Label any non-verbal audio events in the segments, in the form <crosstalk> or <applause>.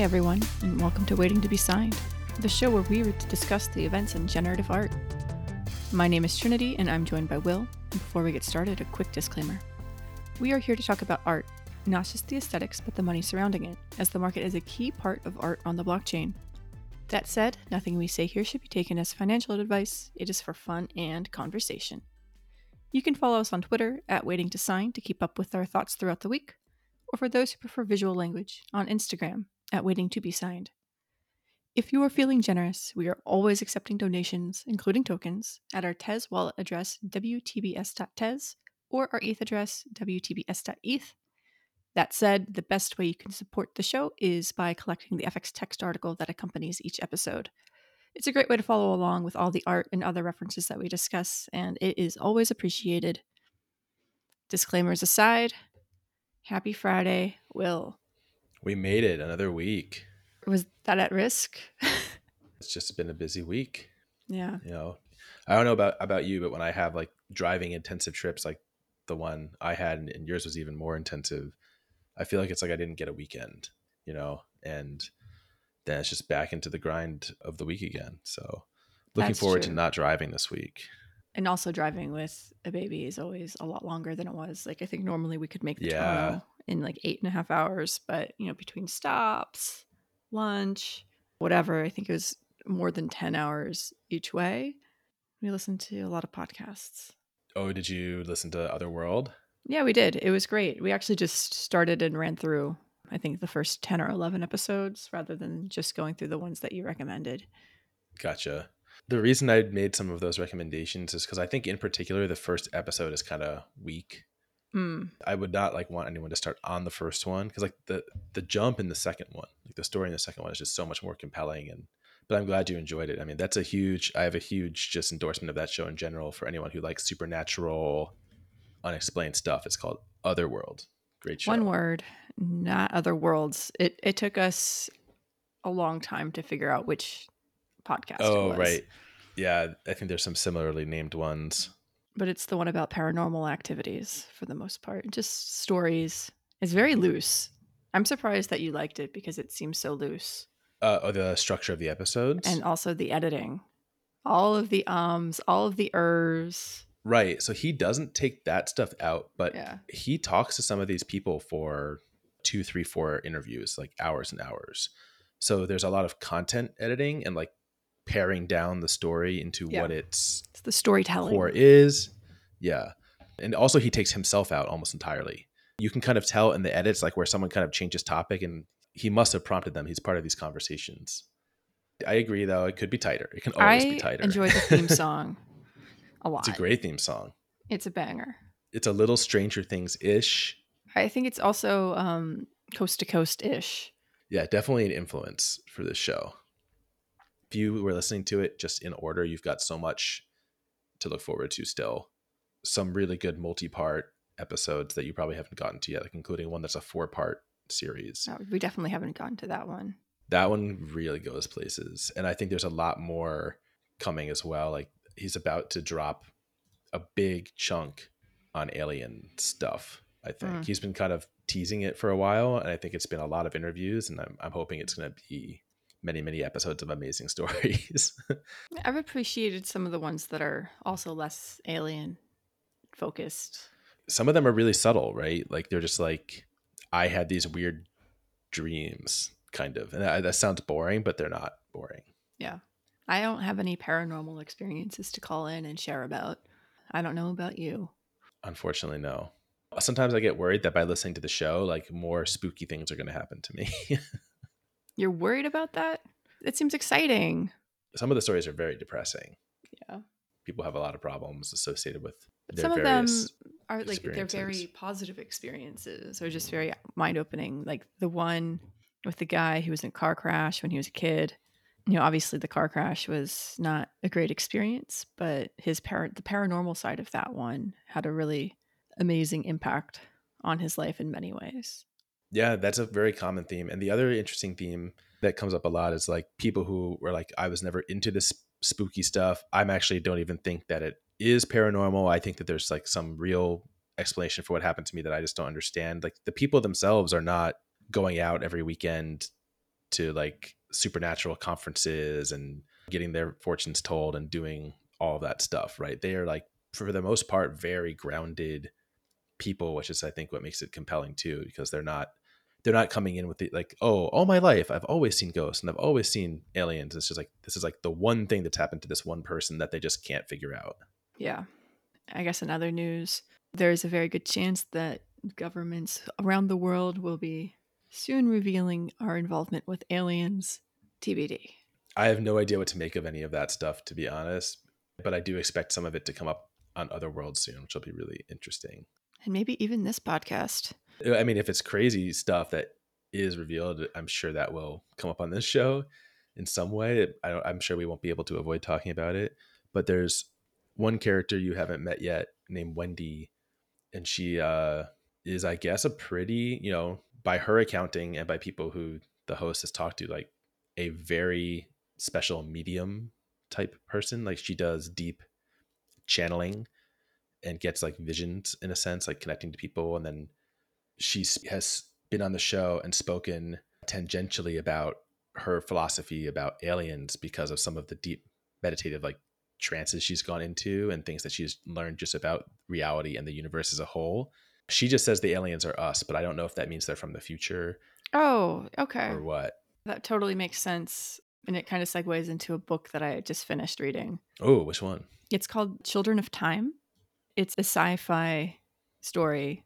Hey everyone, and welcome to Waiting to Be Signed, the show where we discuss the events in generative art. My name is Trinity, and I'm joined by Will. And before we get started, a quick disclaimer. We are here to talk about art, not just the aesthetics, but the money surrounding it, as the market is a key part of art on the blockchain. That said, nothing we say here should be taken as financial advice, it is for fun and conversation. You can follow us on Twitter at Waiting to Sign to keep up with our thoughts throughout the week, or for those who prefer visual language, on Instagram at Waiting to Be Signed. If you are feeling generous, we are always accepting donations, including tokens, at our Tez wallet address wtbs.tez or our ETH address wtbs.eth. That said, the best way you can support the show is by collecting the FX text article that accompanies each episode. It's a great way to follow along with all the art and other references that we discuss, and it is always appreciated. Disclaimers aside, happy Friday, Will. We made it another week. Was that at risk? <laughs> it's just been a busy week. Yeah. You know, I don't know about about you, but when I have like driving intensive trips like the one I had and yours was even more intensive, I feel like it's like I didn't get a weekend, you know, and then it's just back into the grind of the week again. So looking That's forward true. to not driving this week. And also driving with a baby is always a lot longer than it was. Like I think normally we could make the Yeah. In like eight and a half hours, but you know, between stops, lunch, whatever, I think it was more than ten hours each way. We listened to a lot of podcasts. Oh, did you listen to Otherworld? Yeah, we did. It was great. We actually just started and ran through, I think, the first 10 or 11 episodes rather than just going through the ones that you recommended. Gotcha. The reason I made some of those recommendations is because I think in particular the first episode is kind of weak. Mm, I would not like want anyone to start on the first one because like the the jump in the second one, like the story in the second one is just so much more compelling and but I'm glad you enjoyed it. I mean, that's a huge I have a huge just endorsement of that show in general for anyone who likes supernatural unexplained stuff. It's called Otherworld. Great show. one word, not other worlds. It, it took us a long time to figure out which podcast it Oh, was. right. Yeah, I think there's some similarly named ones. But it's the one about paranormal activities for the most part. Just stories. It's very loose. I'm surprised that you liked it because it seems so loose. Uh, oh, the structure of the episodes. And also the editing. All of the ums, all of the ers. right. So he doesn't take that stuff out, but Yeah. he talks to some of these people for two, three, four interviews, like hours and hours. So there's a lot of content editing and like paring down the story into Yeah. what its It's the storytelling. core is. Yeah. And also he takes himself out almost entirely. You can kind of tell in the edits like where someone kind of changes topic and he must have prompted them. He's part of these conversations. I agree though, it could be tighter. It can always I be tighter. enjoyed the theme <laughs> song a lot. it's a great theme song. It's a banger. It's a little Stranger Things ish. I think it's also um, coast to coast ish. Yeah, definitely an influence for this show. If you were listening to it just in order, you've got so much to look forward to still. Some really good multi part episodes that you probably haven't gotten to yet, like including one that's a four part series. Uh, we definitely haven't gotten to that one. That one really goes places. And I think there's a lot more coming as well. Like he's about to drop a big chunk on alien stuff. I think Mm. he's been kind of teasing it for a while, and I think it's been a lot of interviews, and I'm, I'm hoping it's going to be many, many episodes of amazing <laughs> stories. I've appreciated some of the ones that are also less alien focused. Some of them are really subtle, right? Like they're just like, I had these weird dreams, kind of, and that, that sounds boring, but they're not boring. Yeah. I don't have any paranormal experiences to call in and share about. I don't know about you. Unfortunately, no. Sometimes I get worried that by listening to the show, like more spooky things are going to happen to me. <laughs> You're worried about that? It seems exciting. Some of the stories are very depressing. Yeah. People have a lot of problems associated with But their some of them are like they're very positive experiences or just very mind opening. Like the one with the guy who was in a car crash when he was a kid. You know, obviously the car crash was not a great experience, but his parent the paranormal side of that one had a really amazing impact on his life in many ways. Yeah, that's a very common theme. And the other interesting theme that comes up a lot is like people who were like, I was never into this spooky stuff. I'm actually don't even think that it is paranormal. I think that there's like some real explanation for what happened to me that I just don't understand. Like the people themselves are not going out every weekend to like supernatural conferences and getting their fortunes told and doing all that stuff, right? They are like, for the most part, very grounded people, which is, I think, what makes it compelling too, because they're not they're not coming in with the like, oh, all my life I've always seen ghosts and I've always seen aliens. It's just like this is like the one thing that's happened to this one person that they just can't figure out. Yeah. I guess in other news, there's a very good chance that governments around the world will be soon revealing our involvement with aliens. TBD. I have no idea what to make of any of that stuff, to be honest, but I do expect some of it to come up on other worlds soon, which will be really interesting. And maybe even this podcast. I mean, if it's crazy stuff that is revealed, I'm sure that will come up on this show in some way. I am sure we won't be able to avoid talking about it. But there's one character you haven't met yet named Wendy, and she uh, is, I guess, a pretty, you know, by her accounting and by people who the host has talked to, like a very special medium type person. Like she does deep channeling and gets like visions in a sense, like connecting to people. And then she has been on the show and spoken tangentially about her philosophy about aliens because of some of the deep meditative like trances she's gone into and things that she's learned just about reality and the universe as a whole. She just says the aliens are us, but I don't know if that means they're from the future. Oh, okay. Or what. That totally makes sense. And it kind of segues into a book that I just finished reading. Oh, which one? It's called Children of Time. It's a sci fi story.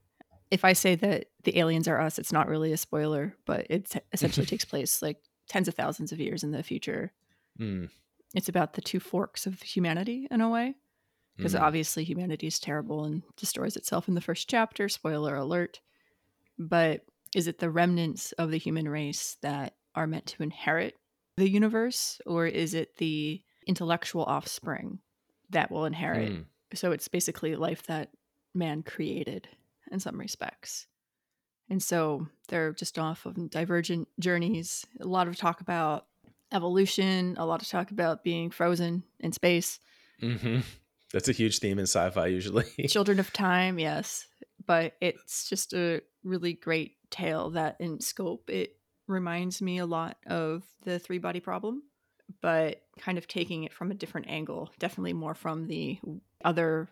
If I say that the aliens are us, it's not really a spoiler, but it essentially takes <laughs> place like tens of thousands of years in the future. Mm. It's about the two forks of humanity in a way, because mm. obviously humanity is terrible and destroys itself in the first chapter. Spoiler alert. But is it the remnants of the human race that are meant to inherit the universe, or is it the intellectual offspring that will inherit? Mm. So it's basically life that man created in some respects. And so they're just off of divergent journeys. A lot of talk about evolution, a lot of talk about being frozen in space. Mm-hmm. That's a huge theme in sci fi, usually. <laughs> Children of Time, yes. But it's just a really great tale that, in scope, it reminds me a lot of the three body problem, but kind of taking it from a different angle, definitely more from the other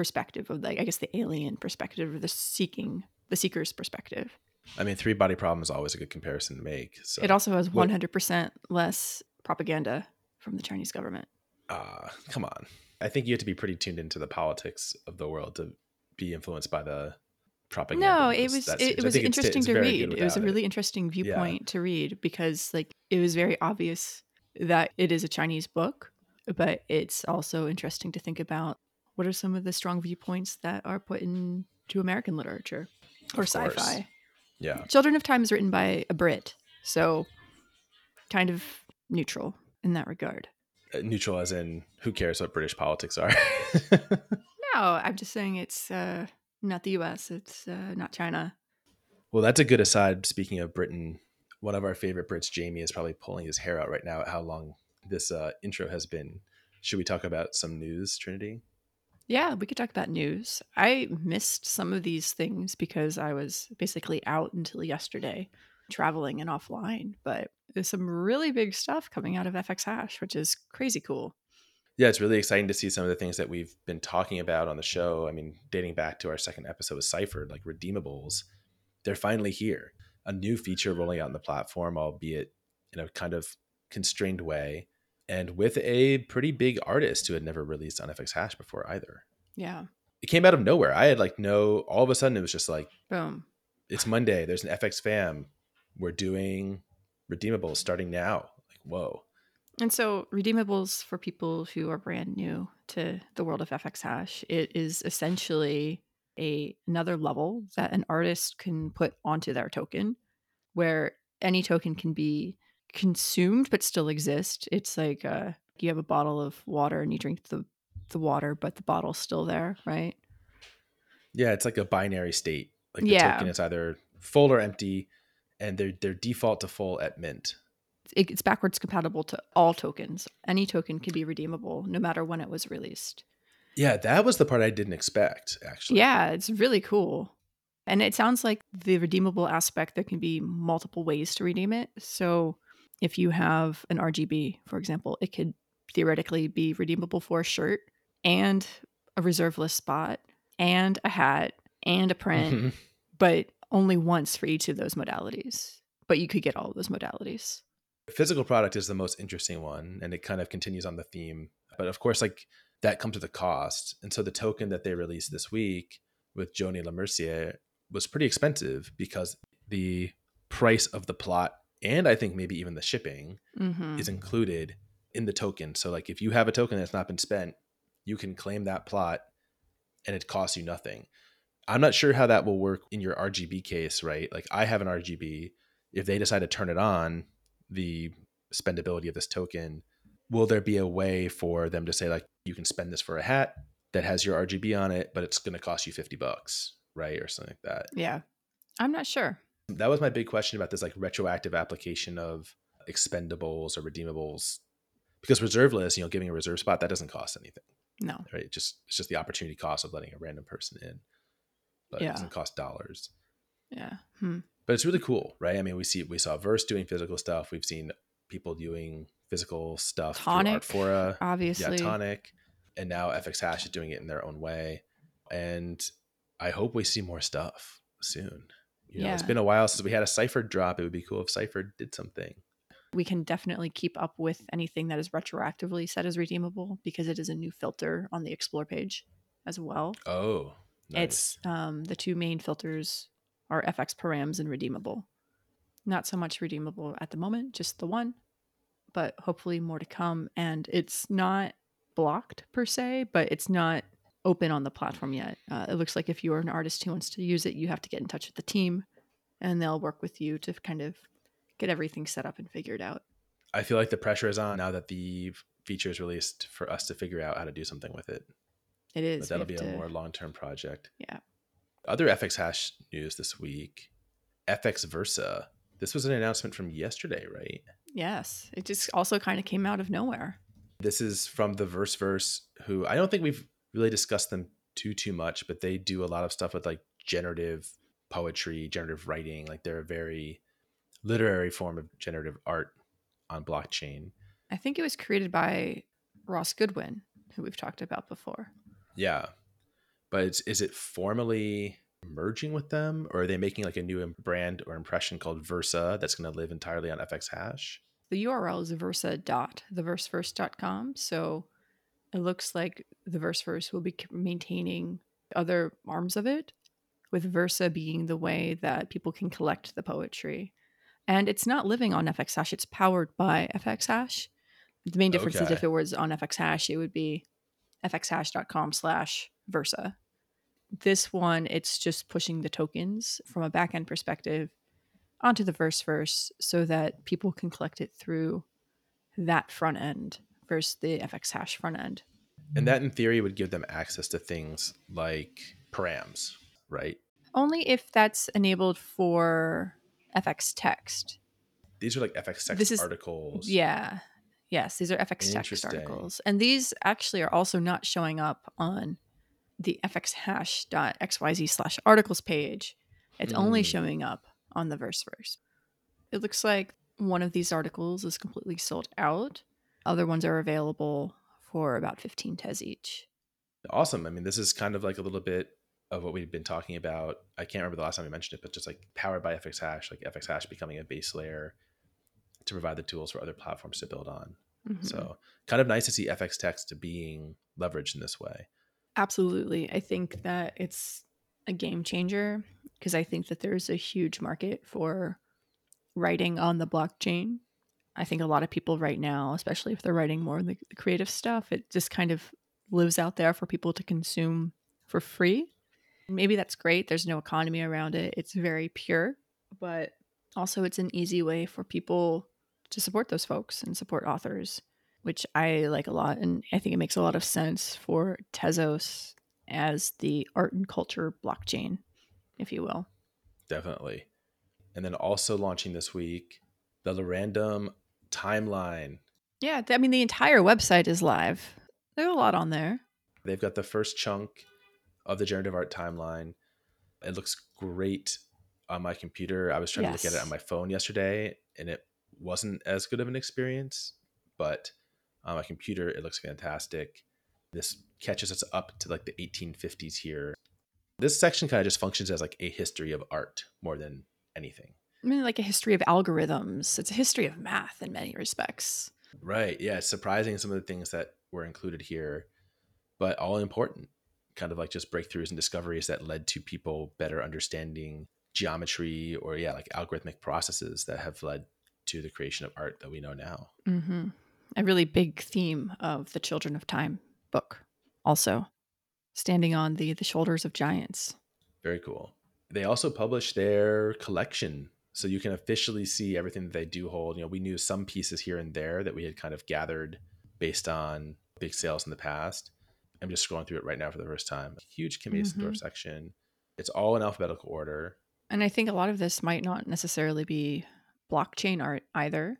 perspective of like I guess the alien perspective or the seeking the seeker's perspective. I mean, three body problem is always a good comparison to make. So it also has one hundred percent less propaganda from the Chinese government. Ah, uh, come on. I think you have to be pretty tuned into the politics of the world to be influenced by the propaganda. No, it was it, it was interesting to read. It was a really it. interesting viewpoint yeah. to read because like it was very obvious that it is a Chinese book, but it's also interesting to think about what are some of the strong viewpoints that are put into American literature or sci-fi. Yeah. Children of Time is written by a Brit, so kind of neutral in that regard. Uh, neutral as in who cares what British politics are? <laughs> no, I'm just saying it's uh not the US, it's uh, not China. Well, that's a good aside. Speaking of Britain, one of our favorite Brits, Jamie, is probably pulling his hair out right now at how long this uh, intro has been. Should we talk about some news, Trinity? Yeah, we could talk about news. I missed some of these things because I was basically out until yesterday, traveling and offline. But there's some really big stuff coming out of FX Hash, which is crazy cool yeah, it's really exciting to see some of the things that we've been talking about on the show. I mean, dating back to our second episode with Cypher, like redeemables, they're finally here. A new feature rolling out on the platform, albeit in a kind of constrained way, and with a pretty big artist who had never released on FX Hash before either. Yeah. It came out of nowhere. I had like no, all of a sudden it was just like, boom. It's Monday. There's an FX fam. We're doing redeemables starting now. Like, whoa. And so, redeemables for people who are brand new to the world of FX Hash, it is essentially a another level that an artist can put onto their token, where any token can be consumed but still exist. It's like uh, you have a bottle of water and you drink the the water, but the bottle's still there, right? Yeah, it's like a binary state. Like the yeah. token is either full or empty, and they're they're default to full at mint it's backwards compatible to all tokens. Any token can be redeemable no matter when it was released. Yeah, that was the part I didn't expect, actually. Yeah, it's really cool. And it sounds like the redeemable aspect, there can be multiple ways to redeem it. So if you have an RGB, for example, it could theoretically be redeemable for a shirt and a reserve list spot and a hat and a print, Mhm. but only once for each of those modalities. But you could get all of those modalities. physical product is the most interesting one and it kind of continues on the theme but of course like that comes with a cost and so the token that they released this week with Joanie Lemercier was pretty expensive because the price of the plot and i think maybe even the shipping Mm-hmm. is included in the token so like if you have a token that's not been spent you can claim that plot and it costs you nothing i'm not sure how that will work in your rgb case right like i have an rgb if they decide to turn it on the spendability of this token will there be a way for them to say like you can spend this for a hat that has your rgb on it but it's going to cost you 50 bucks right or something like that Yeah. I'm not sure. That was my big question about this like retroactive application of expendables or redeemables because reserve list you know giving a reserve spot that doesn't cost anything No. right it just it's just the opportunity cost of letting a random person in but Yeah. it doesn't cost dollars Yeah. Hmm. but it's really cool right i mean we see we saw verse doing physical stuff we've seen people doing physical stuff Tonic, Artfora. Obviously. yeah tonic and now fx hash is doing it in their own way and i hope we see more stuff soon you know it's Yeah. been a while since we had a cipher drop it would be cool if cipher did something we can definitely keep up with anything that is retroactively set as redeemable because it is a new filter on the explore page as well. oh nice. It's um, the two main filters are FX params and redeemable. Not so much redeemable at the moment, just the one, but hopefully more to come. And it's not blocked per se, but it's not open on the platform yet. Uh, it looks like if you're an artist who wants to use it, you have to get in touch with the team and they'll work with you to kind of get everything set up and figured out. i feel like the pressure is on now that the feature is released for us to figure out how to do something with it It is. but that'll be a to- more long-term project Yeah. other fx hash news this week fx versa this was an announcement from yesterday right Yes. It just also kind of came out of nowhere. this is from the verse verse who i don't think we've really discuss them too too much but they do a lot of stuff with like generative poetry generative writing like they're a very literary form of generative art on blockchain I think it was created by Ross Goodwin, who we've talked about before. yeah but it's, is it formally merging with them or are they making like a new brand or impression called versa that's going to live entirely on fx hash The URL is versa dot versa.theverseverse.com. So it looks like the Verseverse will be maintaining other arms of it, with Versa being the way that people can collect the poetry. And it's not living on FX Hash, it's powered by FX Hash. The main difference is if it was on FX Hash, it would be fxhash.com slash Versa. This one, it's just pushing the tokens from a backend perspective onto the Verseverse so that people can collect it through that front end versus the FX Hash front end. and that in theory would give them access to things like params right Only if that's enabled for FX text. these are like fx text This is- articles Yeah. Yes, these are FX text articles. And these actually are also not showing up on the FX hash.xyz slash articles page. It's only Hmm. showing up on the Verseverse. It looks like one of these articles is completely sold out. Other ones are available for about 15 tez each. awesome i mean this is kind of like a little bit of what we've been talking about i can't remember the last time we mentioned it but just like powered by fx hash like fx hash becoming a base layer to provide the tools for other platforms to build on Mhm. so kind of nice to see fx text being leveraged in this way Absolutely. I think that it's a game changer because I think that there's a huge market for writing on the blockchain. I think a lot of people right now, especially if they're writing more of the creative stuff, it just kind of lives out there for people to consume for free. Maybe that's great. There's no economy around it. It's very pure, but also it's an easy way for people to support those folks and support authors which I like a lot. And I think it makes a lot of sense for Tezos as the art and culture blockchain, if you will. definitely and then also launching this week Le Random timeline Yeah, I mean, the entire website is live. There's a lot on there. They've got the first chunk of the generative art timeline. It looks great on my computer. I was trying to look at it on my phone yesterday and it wasn't as good of an experience, but on my computer, it looks fantastic. This catches us up to like the 1850s here. This section kind of just functions as like a history of art more than anything. I mean, like a history of algorithms. It's a history of math in many respects. Right. Yeah. It's surprising some of the things that were included here, but all important. Kind of like just breakthroughs and discoveries that led to people better understanding geometry or, yeah, like algorithmic processes that have led to the creation of art that we know now. Mm-hmm. A really big theme of the Children of Time book, also standing on the the shoulders of giants. Very cool. They also published their collection so you can officially see everything that they do hold. You know, we knew some pieces here and there that we had kind of gathered based on big sales in the past. I'm just scrolling through it right now for the first time. Huge Kim Asendorf mm-hmm. section. It's all in alphabetical order. And I think a lot of this might not necessarily be blockchain art either.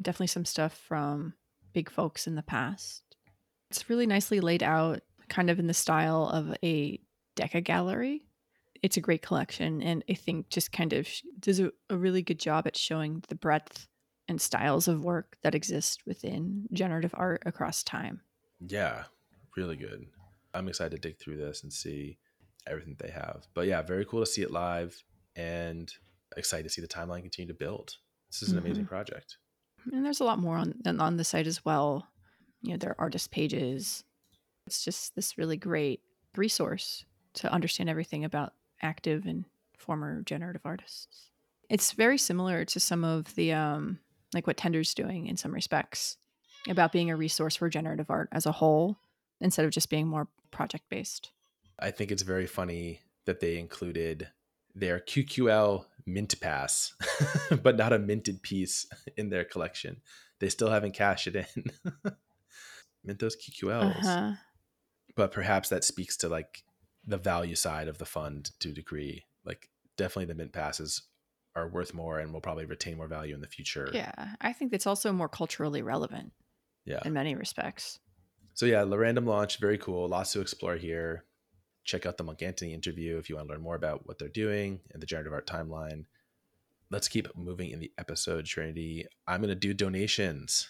Definitely some stuff from big folks in the past. It's really nicely laid out, kind of in the style of a Deca gallery it's a great collection and i think just kind of does a, a, really good job at showing the breadth and styles of work that exist within generative art across time. Yeah really good. I'm excited to dig through this and see everything they have. But yeah very cool to see it live and excited to see the timeline continue to build. This is an mm-hmm. amazing project. And there's a lot more on on the site as well. You know there are artist pages. It's just this really great resource to understand everything about active and former generative artists. It's very similar to some of the um, like what Tender's doing in some respects about being a resource for generative art as a whole instead of just being more project based. I think it's very funny that they included their QQL mint pass, <laughs> but not a minted piece in their collection. They still haven't cashed it in. <laughs> mint those QQLs. Uh-huh. But perhaps that speaks to like the value side of the fund to a degree. Like definitely the mint passes are worth more and will probably retain more value in the future. Yeah. I think it's also more culturally relevant. Yeah. In many respects. So yeah, Le Random launch, very cool. Lots to explore here. Check out the Monk Antony interview if you want to learn more about what they're doing and the generative art timeline. Let's keep moving in the episode, Trinity. I'm gonna do donations.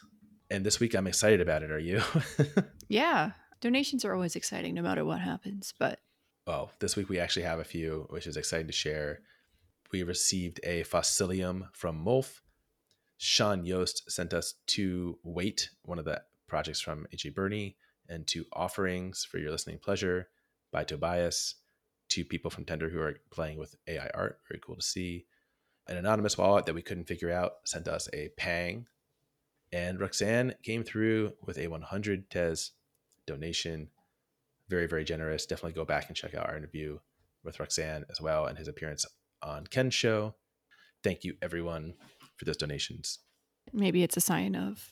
And this week I'm excited about it. Are you? <laughs> yeah. Donations are always exciting no matter what happens, but well, this week we actually have a few, which is exciting to share. We received a fossilium from Molf. Sean Yost sent us two Wait, one of the projects from H.A. Burney, and two Offerings for Your Listening Pleasure by Tobias. Two people from Tender who are playing with AI art. Very cool to see. An anonymous wallet that we couldn't figure out sent us a Pang. And Roxanne came through with a 100 Tez donation very, very generous. Definitely go back and check out our interview with Roxanne as well and his appearance on Ken's show. Thank you, everyone, for those donations. Maybe it's a sign of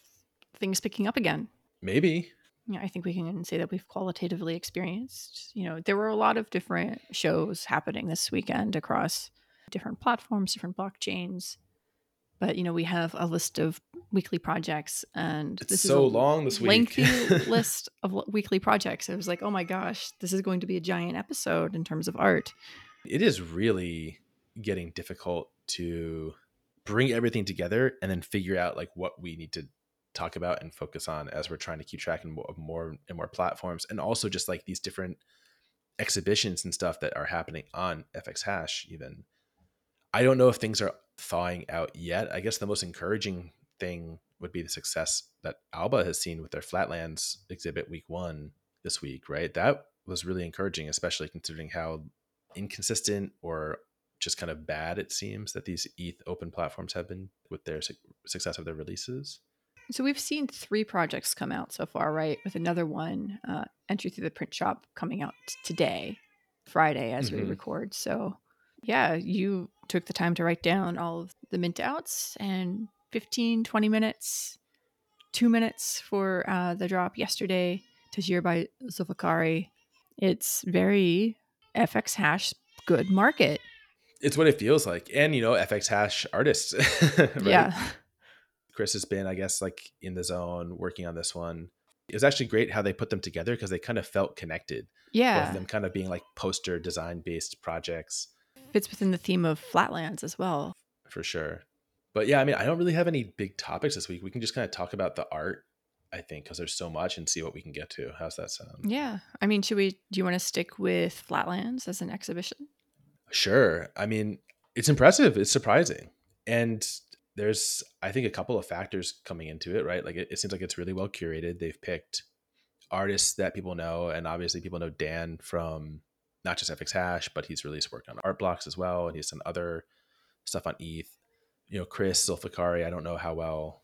things picking up again. Maybe. Yeah, I think we can say that we've qualitatively experienced. You know, there were a lot of different shows happening this weekend across different platforms, different blockchains but you know we have a list of weekly projects and it's this so is long this week. lengthy <laughs> list of weekly projects. It was like oh my gosh this is going to be a giant episode in terms of art. It is really getting difficult to bring everything together and then figure out like what we need to talk about and focus on as we're trying to keep track of more and more platforms and also just like these different exhibitions and stuff that are happening on fx hash even. I don't know if things are thawing out yet. I guess the most encouraging thing would be the success that Alba has seen with their Flatlands exhibit week one this week, right? That was really encouraging, especially considering how inconsistent or just kind of bad it seems that these ETH open platforms have been with their su- success of their releases. So we've seen three projects come out so far, right? With another one, uh, entry through the print shop, coming out today, Friday, as mm-hmm. we record. So yeah, you took the time to write down all of the mint outs and 15, 20 minutes, two minutes for uh, the drop yesterday, Tajir by Zulfikari. It's very FX hash good market. It's what it feels like. And, you know, FX hash artists. <laughs> right? Yeah. Chris has been, I guess, like in the zone working on this one. It was actually great how they put them together because they kind of felt connected. Yeah. Both of them kind of being like poster design based projects fits within the theme of flatlands as well. For sure. But yeah, I mean, I don't really have any big topics this week. We can just kind of talk about the art, I think, because there's so much and see what we can get to. How's that sound? Yeah. I mean, should we, do you want to stick with Flatlands as an exhibition? Sure. I mean, it's impressive. It's surprising. And there's, I think, a couple of factors coming into it, right? Like it, it seems like it's really well curated. They've picked artists that people know. And obviously, people know Dan from not just FX Hash, but he's released work on art blocks as well. And he's done other stuff on ETH. You know, Chris Zulfikari, I don't know how well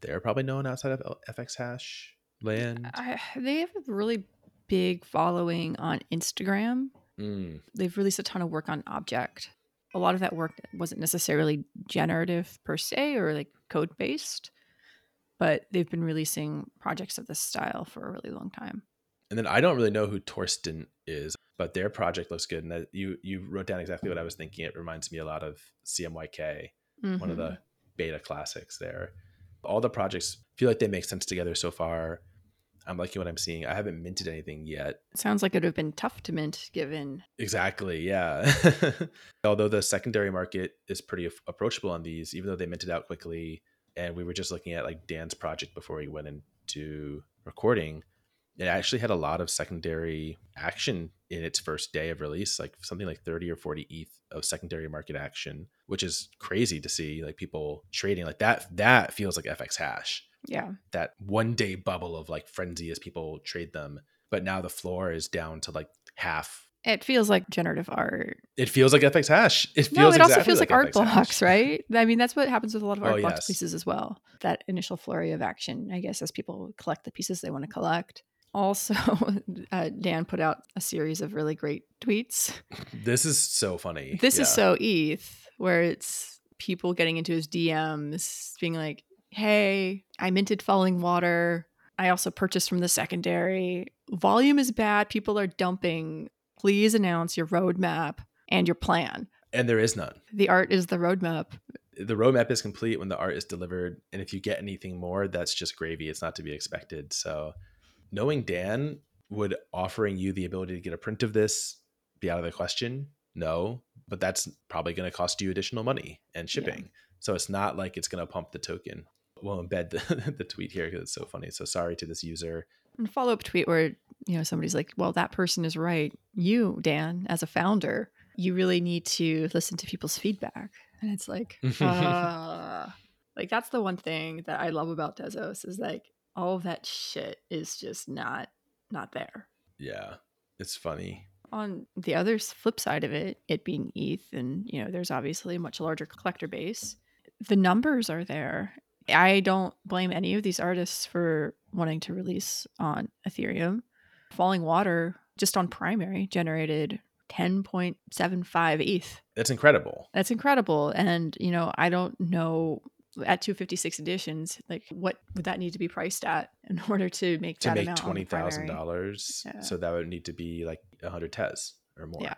they're probably known outside of FX Hash land. I, they have a really big following on Instagram. Mm. They've released a ton of work on objkt. A lot of that work wasn't necessarily generative per se or like code based, but they've been releasing projects of this style for a really long time. And then I don't really know who Torsten is, but their project looks good. And that you you wrote down exactly what I was thinking. It reminds me a lot of CMYK, Mm-hmm. one of the beta classics there. All the projects feel like they make sense together so far. I'm liking what I'm seeing. I haven't minted anything yet. It sounds like it would have been tough to mint given. Exactly, yeah. <laughs> Although the secondary market is pretty approachable on these, even though they minted out quickly, and we were just looking at like Dan's project before he went into recording. It actually had a lot of secondary action in its first day of release, like something like 30 or 40 ETH of secondary market action, which is crazy to see. Like people trading like that. That feels like FX hash. Yeah. That one day bubble of like frenzy as people trade them. But now the floor is down to like half. It feels like generative art. It feels like FX hash. It feels no, it also feels like, art FX hash. blocks, right? I mean, that's what happens with a lot of Oh, art blocks yes. pieces as well. That initial flurry of action, I guess, as people collect the pieces they want to collect. Also, <laughs> uh, Dan put out a series of really great tweets. This is so funny. This Yeah. is so ETH, where it's people getting into his DMs, being like, "Hey, I minted Falling Water. I also purchased from the secondary. Volume is bad. People are dumping. Please announce your roadmap and your plan. and there is none. The art is the roadmap. The roadmap is complete when the art is delivered, and if you get anything more, that's just gravy. It's not to be expected. So, knowing Dan, would offering you the ability to get a print of this be out of the question? No, but that's probably going to cost you additional money and shipping. So it's not like it's going to pump the token. We'll embed the, <laughs> the tweet here because it's so funny. So sorry to this user. And follow up tweet where you know somebody's like, "Well, that person is right. You, Dan, as a founder, you really need to listen to people's feedback." And it's like, <laughs> uh, like that's the one thing that I love about Tezos is like all of that shit is just not not there. Yeah, it's funny. On the other flip side of it, it being ETH, and you know, there's obviously a much larger collector base. The numbers are there. I don't blame any of these artists for wanting to release on Ethereum. Falling Water, just on primary, generated 10.75 ETH. That's incredible. That's incredible. And, you know, I don't know at 256 editions, like what would that need to be priced at <laughs> in order to make To that make amount twenty the dollars, Yeah. so that would need to be like hundred tez or more. Yeah.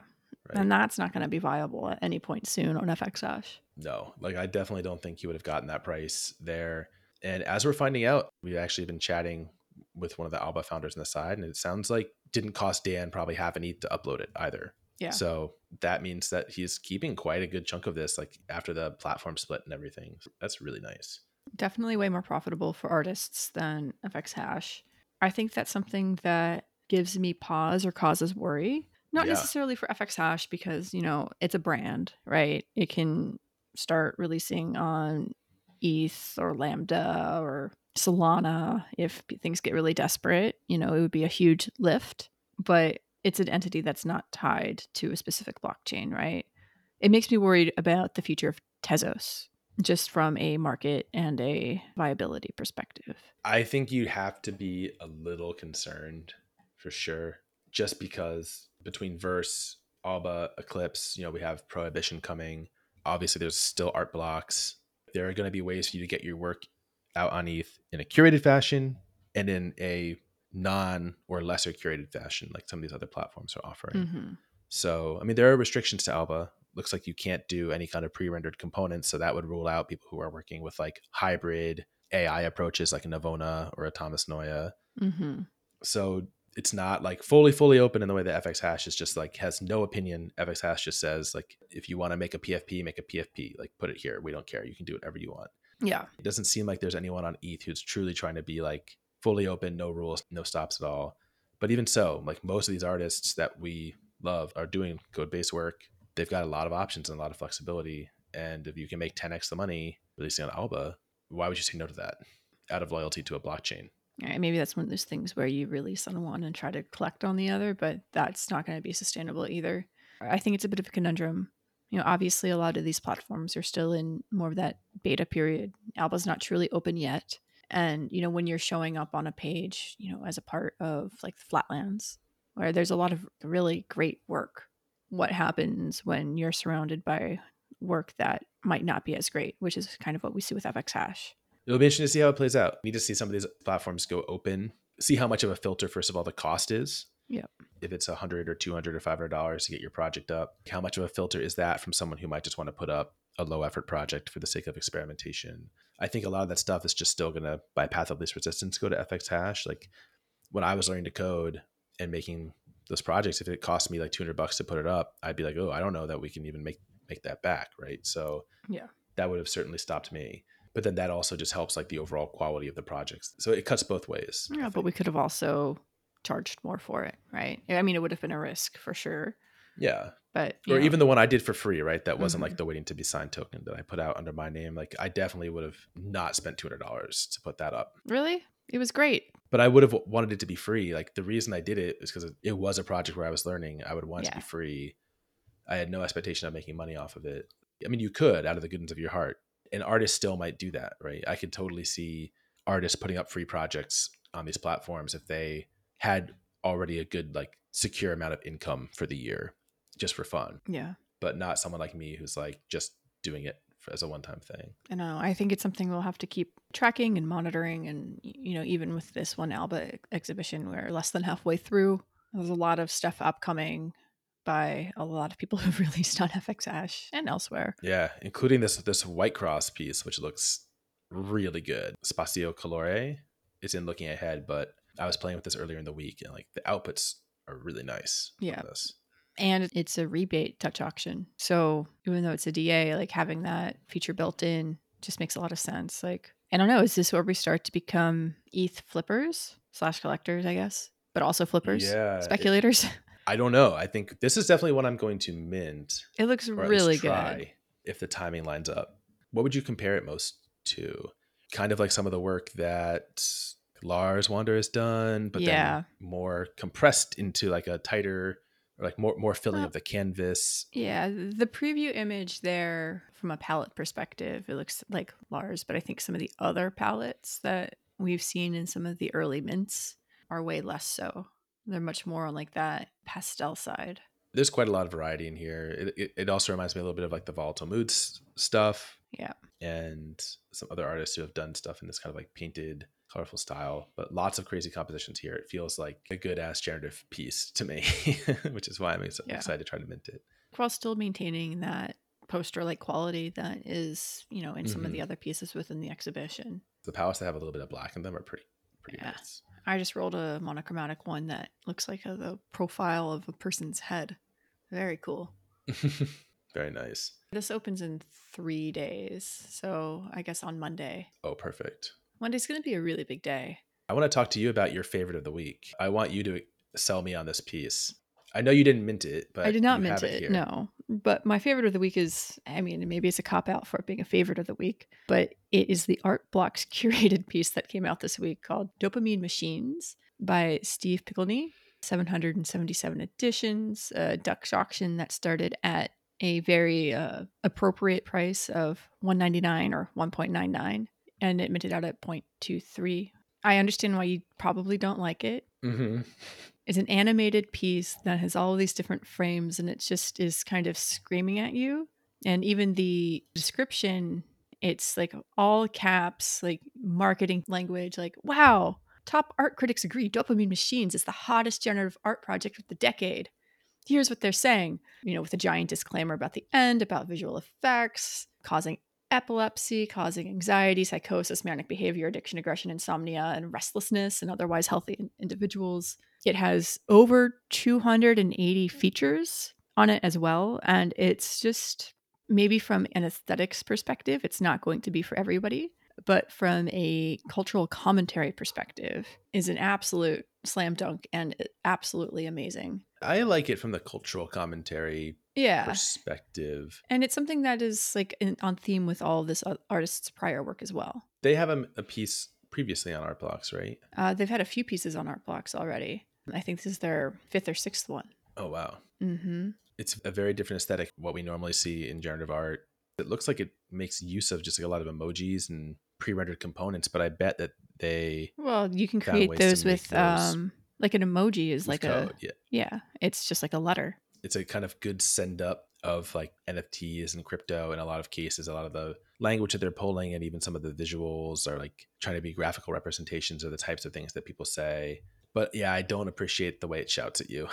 right? And that's not going to be viable at any point soon on FX Hash. no, like I definitely don't think you would have gotten that price there. And as we're finding out, we've actually been chatting with one of the Alba founders on the side, and it sounds like didn't cost Dan probably half an ETH to upload it either. Yeah. So that means that he's keeping quite a good chunk of this, like after the platform split and everything. That's really nice. Definitely way more profitable for artists than FX Hash. I think that's something that gives me pause or causes worry. Not Yeah. necessarily for FX Hash because, you know, it's a brand, right? It can start releasing on ETH or Lambda or Solana if things get really desperate. You know, it would be a huge lift, but it's an entity that's not tied to a specific blockchain, right? It makes me worried about the future of Tezos just from a market and a viability perspective. I think you have to be a little concerned for sure, just because between Verse, Alba, Eclipse, you know, we have Prohibition coming. Obviously, there's still art blocks. There are going to be ways for you to get your work out on ETH in a curated fashion and in a non or lesser curated fashion, like some of these other platforms are offering. Mm-hmm. So, I mean, there are restrictions to Alba. Looks like you can't do any kind of pre-rendered components, so that would rule out people who are working with like hybrid AI approaches, like an Ivona or a Thomas Noya. Mm-hmm. So, it's not like fully fully open in the way that FX hash is just like has no opinion. FX hash just says like if you want to make a PFP, make a PFP. Like put it here. We don't care. You can do whatever you want. Yeah. It doesn't seem like there's anyone on ETH who's truly trying to be like fully open, no rules, no stops at all. But even so, like most of these artists that we love are doing code based work. They've got a lot of options and a lot of flexibility. And if you can make 10x the money releasing on Alba, why would you say no to that out of loyalty to a blockchain? All right, maybe that's one of those things where you release on one and try to collect on the other, but that's not going to be sustainable either. I think it's a bit of a conundrum. You know, obviously, a lot of these platforms are still in more of that beta period. Alba's not truly open yet. And, you know, when you're showing up on a page, you know, as a part of like the Flatlands, where there's a lot of really great work, what happens when you're surrounded by work that might not be as great, which is kind of what we see with FX Hash. It'll be interesting to see how it plays out. We need to see some of these platforms go open, see how much of a filter, first of all, the cost is. Yep. If it's a hundred or two hundred or five hundred dollars to get your project up, how much of a filter is that from someone who might just want to put up a low effort project for the sake of experimentation? I think a lot of that stuff is just still gonna by path of least resistance go to FX hash. Like when I was learning to code and making those projects, if it cost me like two hundred bucks to put it up, I'd be like, oh, I don't know that we can even make make that back, right? So yeah, that would have certainly stopped me but then that also just helps like the overall quality of the projects. So it cuts both ways. Yeah, but we could have also charged more for it, right? I mean, it would have been a risk for sure. Yeah. But or know. even the one I did for free, right? That wasn't Mm-hmm. like the waiting to be signed token that I put out under my name. Like I definitely would have not spent two hundred dollars to put that up. really, it was great. But I would have wanted it to be free. Like the reason I did it is because it was a project where I was learning. I would want it to be free. I had no expectation of making money off of it. I mean, you could out of the goodness of your heart. An artist still might do that, right? I could totally see artists putting up free projects on these platforms if they had already a good, like, secure amount of income for the year just for fun, Yeah. but not someone like me who's like just doing it for, as a one time thing. I know. I think it's something we'll have to keep tracking and monitoring. And, you know, even with this one Alba ex- exhibition, we're less than halfway through. There's a lot of stuff upcoming by a lot of people <laughs> who've released on FX Hash and elsewhere. Yeah, including this this White Cross piece, which looks really good. Spacio Colore. It's in looking ahead, but I was playing with this earlier in the week, and like the outputs are really nice. Yeah. And it's a rebate Dutch auction. So even though it's a DA, like having that feature built in just makes a lot of sense. Like, I don't know, is this where we start to become ETH flippers slash collectors, I guess, but also flippers, Yeah, it- speculators? <laughs> I don't know. I think this is definitely what I'm going to mint. It, looks really good. if the timing lines up. What would you compare it most to? Kind of like some of the work that Lars Wander has done, but Yeah. then more compressed into like a tighter like more more filling Well- of the canvas. Yeah, the preview image there from a palette perspective, it looks like Lars, but I think some of the other palettes that we've seen in some of the early mints are way less so. They're much more on like that pastel side. There's quite a lot of variety in here. It, it, it also reminds me a little bit of like the volatile moods stuff Yeah. and some other artists who have done stuff in this kind of like painted, colorful style, but lots of crazy compositions here. It feels like a good ass generative piece to me, <laughs> which is why I'm ex- Yeah. excited to try to mint it. While still maintaining that poster like quality that is, you know, in some of the mm-hmm. other pieces within the exhibition. The palettes that have a little bit of black in them are pretty, pretty Yeah. nice. I just rolled a monochromatic one that looks like a, the profile of a person's head. Very cool. <laughs> Very nice. This opens in three days. So I guess on Monday. Oh, perfect. Monday's going to be a really big day. I want to talk to you about your favorite of the week. I want you to sell me on this piece. I know you didn't mint it, but I did not mint have it, no. But my favorite of the week is, I mean, maybe it's a cop out for it being a favorite of the week, but it is the Art Blocks <laughs> curated piece that came out this week called Dopamine Machines by Steve Pikelny. 777 editions, a Dutch auction that started at a very uh, appropriate price of 199 or 1.99 and it minted out at 0.23 i understand why you probably don't like it. Hmm it's an animated piece that has all of these different frames and it just is kind of screaming at you. And even the description it's like all caps like marketing language like wow top art critics agree dopamine machines is the hottest generative art project of the decade. Here's what they're saying you know with a giant disclaimer about the end about visual effects causing epilepsy causing anxiety, psychosis, manic behavior, addiction, aggression, insomnia, and restlessness in otherwise healthy individuals. It has over 280 features on it as well. And it's just maybe from an aesthetics perspective, it's not going to be for everybody. But from a cultural commentary perspective, is an absolute slam dunk and uh, absolutely amazing. I like it from the cultural commentary Yeah. perspective. And it's something that is like in, on theme with all this artist's prior work as well. They have a, a piece previously on Art Blocks, right? Uh, they've had a few pieces on Art Blocks already. I think this is their fifth or sixth one. Oh wow. Mm-hmm. It's a very different aesthetic what we normally see in generative art. It looks like it makes use of just like a lot of emojis and pre-rendered components, but I bet that they Well, you can create those with those um, like an emoji is like code, a yeah. yeah, it's just like a letter. It's a kind of good send up of like NFTs and crypto in a lot of cases. A lot of the language that they're pulling and even some of the visuals are like trying to be graphical representations of the types of things that people say. But yeah, I don't appreciate the way it shouts at you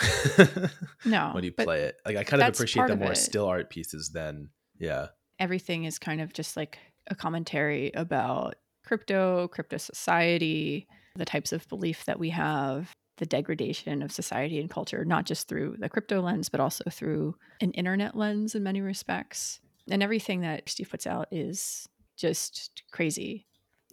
<laughs> No, when you play it. Like I kind of appreciate the more it. still art pieces than yeah. everything is kind of just like a commentary about crypto, crypto society, the types of belief that we have, the degradation of society and culture, not just through the crypto lens, but also through an internet lens in many respects. And everything that Steve puts out is just crazy.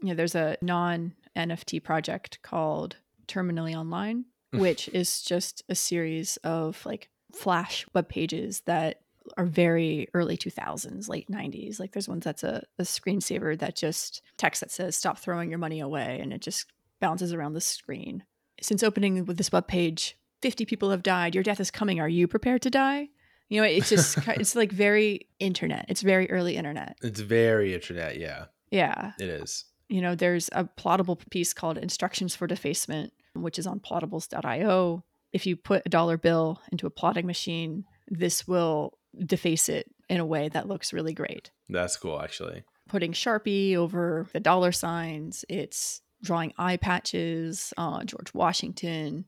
You know, there's a non NFT project called Terminally Online, <laughs> which is just a series of like flash web pages that are very early 2000s, late 90s. Like there's ones that's a, a screensaver that just text that says stop throwing your money away and it just bounces around the screen. Since opening with this web page, 50 people have died. Your death is coming. Are you prepared to die? You know, it's just, it's like very internet. It's very early internet. It's very internet, yeah. Yeah. It is. You know, there's a plottable piece called Instructions for Defacement, which is on plottables.io. If you put a dollar bill into a plotting machine, this will deface it in a way that looks really great. That's cool actually. Putting Sharpie over the dollar signs, it's drawing eye patches on George Washington.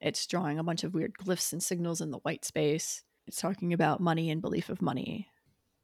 It's drawing a bunch of weird glyphs and signals in the white space. It's talking about money and belief of money.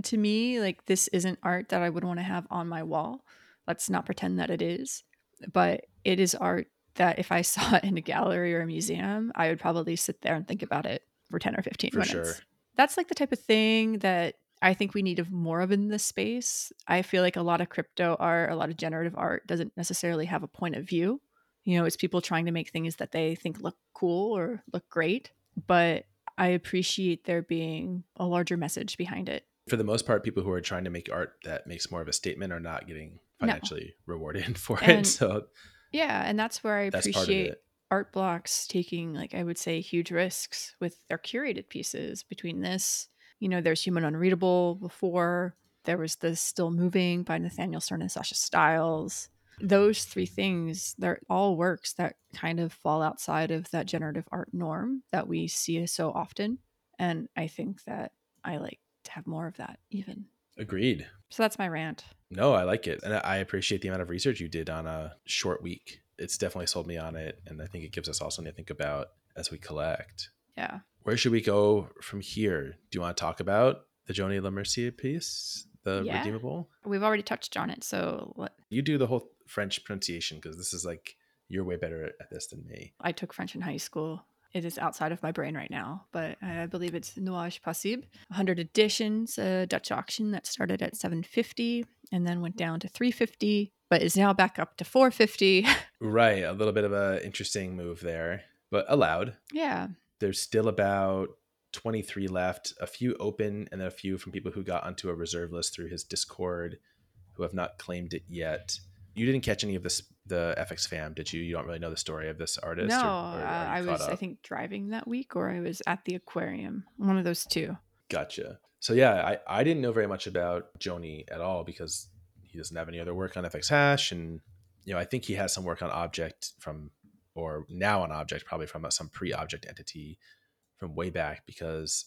To me, like this isn't art that I would want to have on my wall. Let's not pretend that it is. But it is art that if I <laughs> saw it in a gallery or a museum, I would probably sit there and think about it for 10 or 15 For minutes. sure. That's like the type of thing that I think we need of more of in this space. I feel like a lot of crypto art, a lot of generative art doesn't necessarily have a point of view. You know, it's people trying to make things that they think look cool or look great. But I appreciate there being a larger message behind it. For the most part, people who are trying to make art that makes more of a statement are not getting No. financially rewarded <laughs> for And it. So Yeah, and that's where I that's appreciate art blocks taking like I would say huge risks with their curated pieces between this. You know, there's Human Unreadable before. There was the Still Moving by Nathaniel Stern and Sasha Stiles. Those three things, they're all works that kind of fall outside of that generative art norm that we see so often. And I think that I like to have more of that even. Agreed. So that's my rant. No, I like it. And I appreciate the amount of research you did on a short week. It's definitely sold me on it. And I think it gives us all something to think about as we collect. Yeah. Where should we go from here? Do you want to talk about the Joanie Lemercier piece, the Yeah. redeemable? We've already touched on it. So let, You do the whole French pronunciation because this is like you're way better at this than me. I took French in high school. It is outside of my brain right now, but I believe it's Nuages Possibles. 100 editions, a Dutch auction that started at 750 and then went down to 350, but is now back up to 450. <laughs> Right, a little bit of a interesting move there, but allowed. yeah. There's still about 23 left, a few open, and then a few from people who got onto a reserve list through his Discord who have not claimed it yet. You didn't catch any of this, the FX fam, did you? You don't really know the story of this artist. No, or- or uh, I was, I think, driving that week or I was at the aquarium. One of those two. Gotcha. So yeah, I, I didn't know very much about Joanie at all because he doesn't have any other work on FX Hash, and you know I think he has some work on objkt from, or now an objkt, probably from some pre-objkt entity from way back because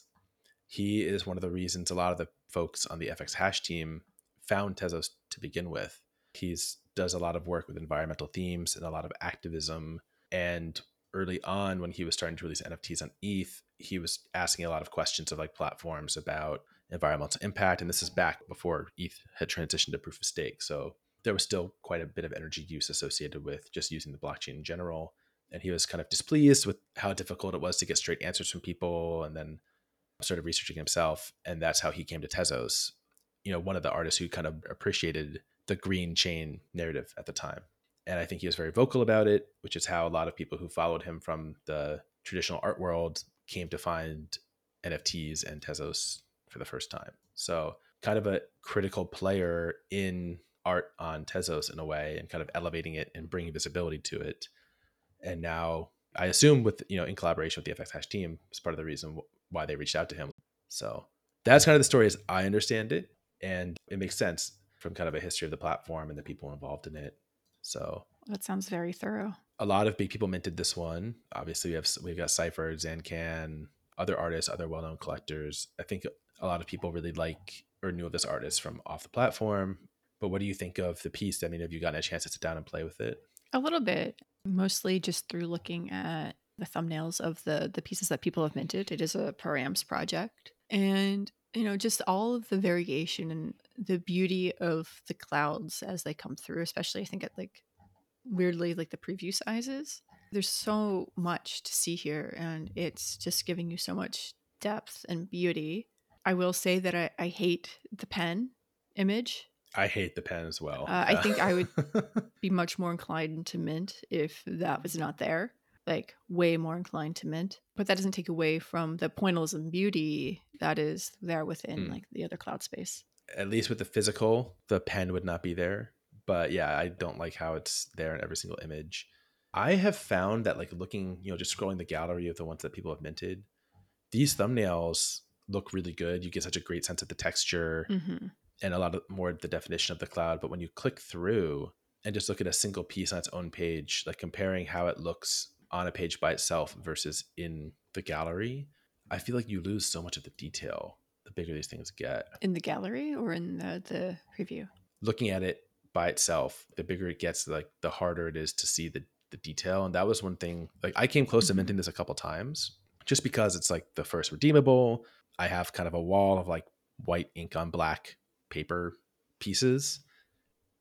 he is one of the reasons a lot of the folks on the FX Hash team found Tezos to begin with. He does a lot of work with environmental themes and a lot of activism. And early on, when he was starting to release NFTs on ETH, he was asking a lot of questions of like platforms about environmental impact. And this is back before ETH had transitioned to proof of stake. So there was still quite a bit of energy use associated with just using the blockchain in general. And he was kind of displeased with how difficult it was to get straight answers from people and then started researching himself. And that's how he came to Tezos, you know, one of the artists who kind of appreciated the green chain narrative at the time. And I think he was very vocal about it, which is how a lot of people who followed him from the traditional art world came to find NFTs and Tezos for the first time. So, kind of a critical player in art on Tezos in a way and kind of elevating it and bringing visibility to it. And now I assume with, you know, in collaboration with the FX Hash team is part of the reason why they reached out to him. So that's kind of the story as I understand it. And it makes sense from kind of a history of the platform and the people involved in it. So that sounds very thorough. A lot of big people minted this one. Obviously, we have we've got Cypher, Zancan, other artists, other well-known collectors. I think a lot of people really like or knew of this artist from off the platform. But what do you think of the piece? I mean, have you gotten a chance to sit down and play with it? A little bit, mostly just through looking at the thumbnails of the the pieces that people have minted. It is a Params project, and you know, just all of the variation and the beauty of the clouds as they come through. Especially, I think at like weirdly like the preview sizes. There's so much to see here, and it's just giving you so much depth and beauty. I will say that I, I hate the pen image I hate the pen as well. Uh, I think I would <laughs> be much more inclined to mint if that was not there. Like way more inclined to mint, but that doesn't take away from the pointillism beauty that is there within mm. like the other cloud space. At least with the physical, the pen would not be there. But yeah, I don't like how it's there in every single image. I have found that like looking, you know, just scrolling the gallery of the ones that people have minted, these thumbnails look really good. You get such a great sense of the texture. Mm-hmm and a lot of more the definition of the cloud. But when you click through and just look at a single piece on its own page, like comparing how it looks on a page by itself versus in the gallery, I feel like you lose so much of the detail the bigger these things get. In the gallery or in the, the preview? Looking at it by itself, the bigger it gets, like the harder it is to see the, the detail. And that was one thing, like I came close mm-hmm. to minting this a couple times just because it's like the first redeemable. I have kind of a wall of like white ink on black paper pieces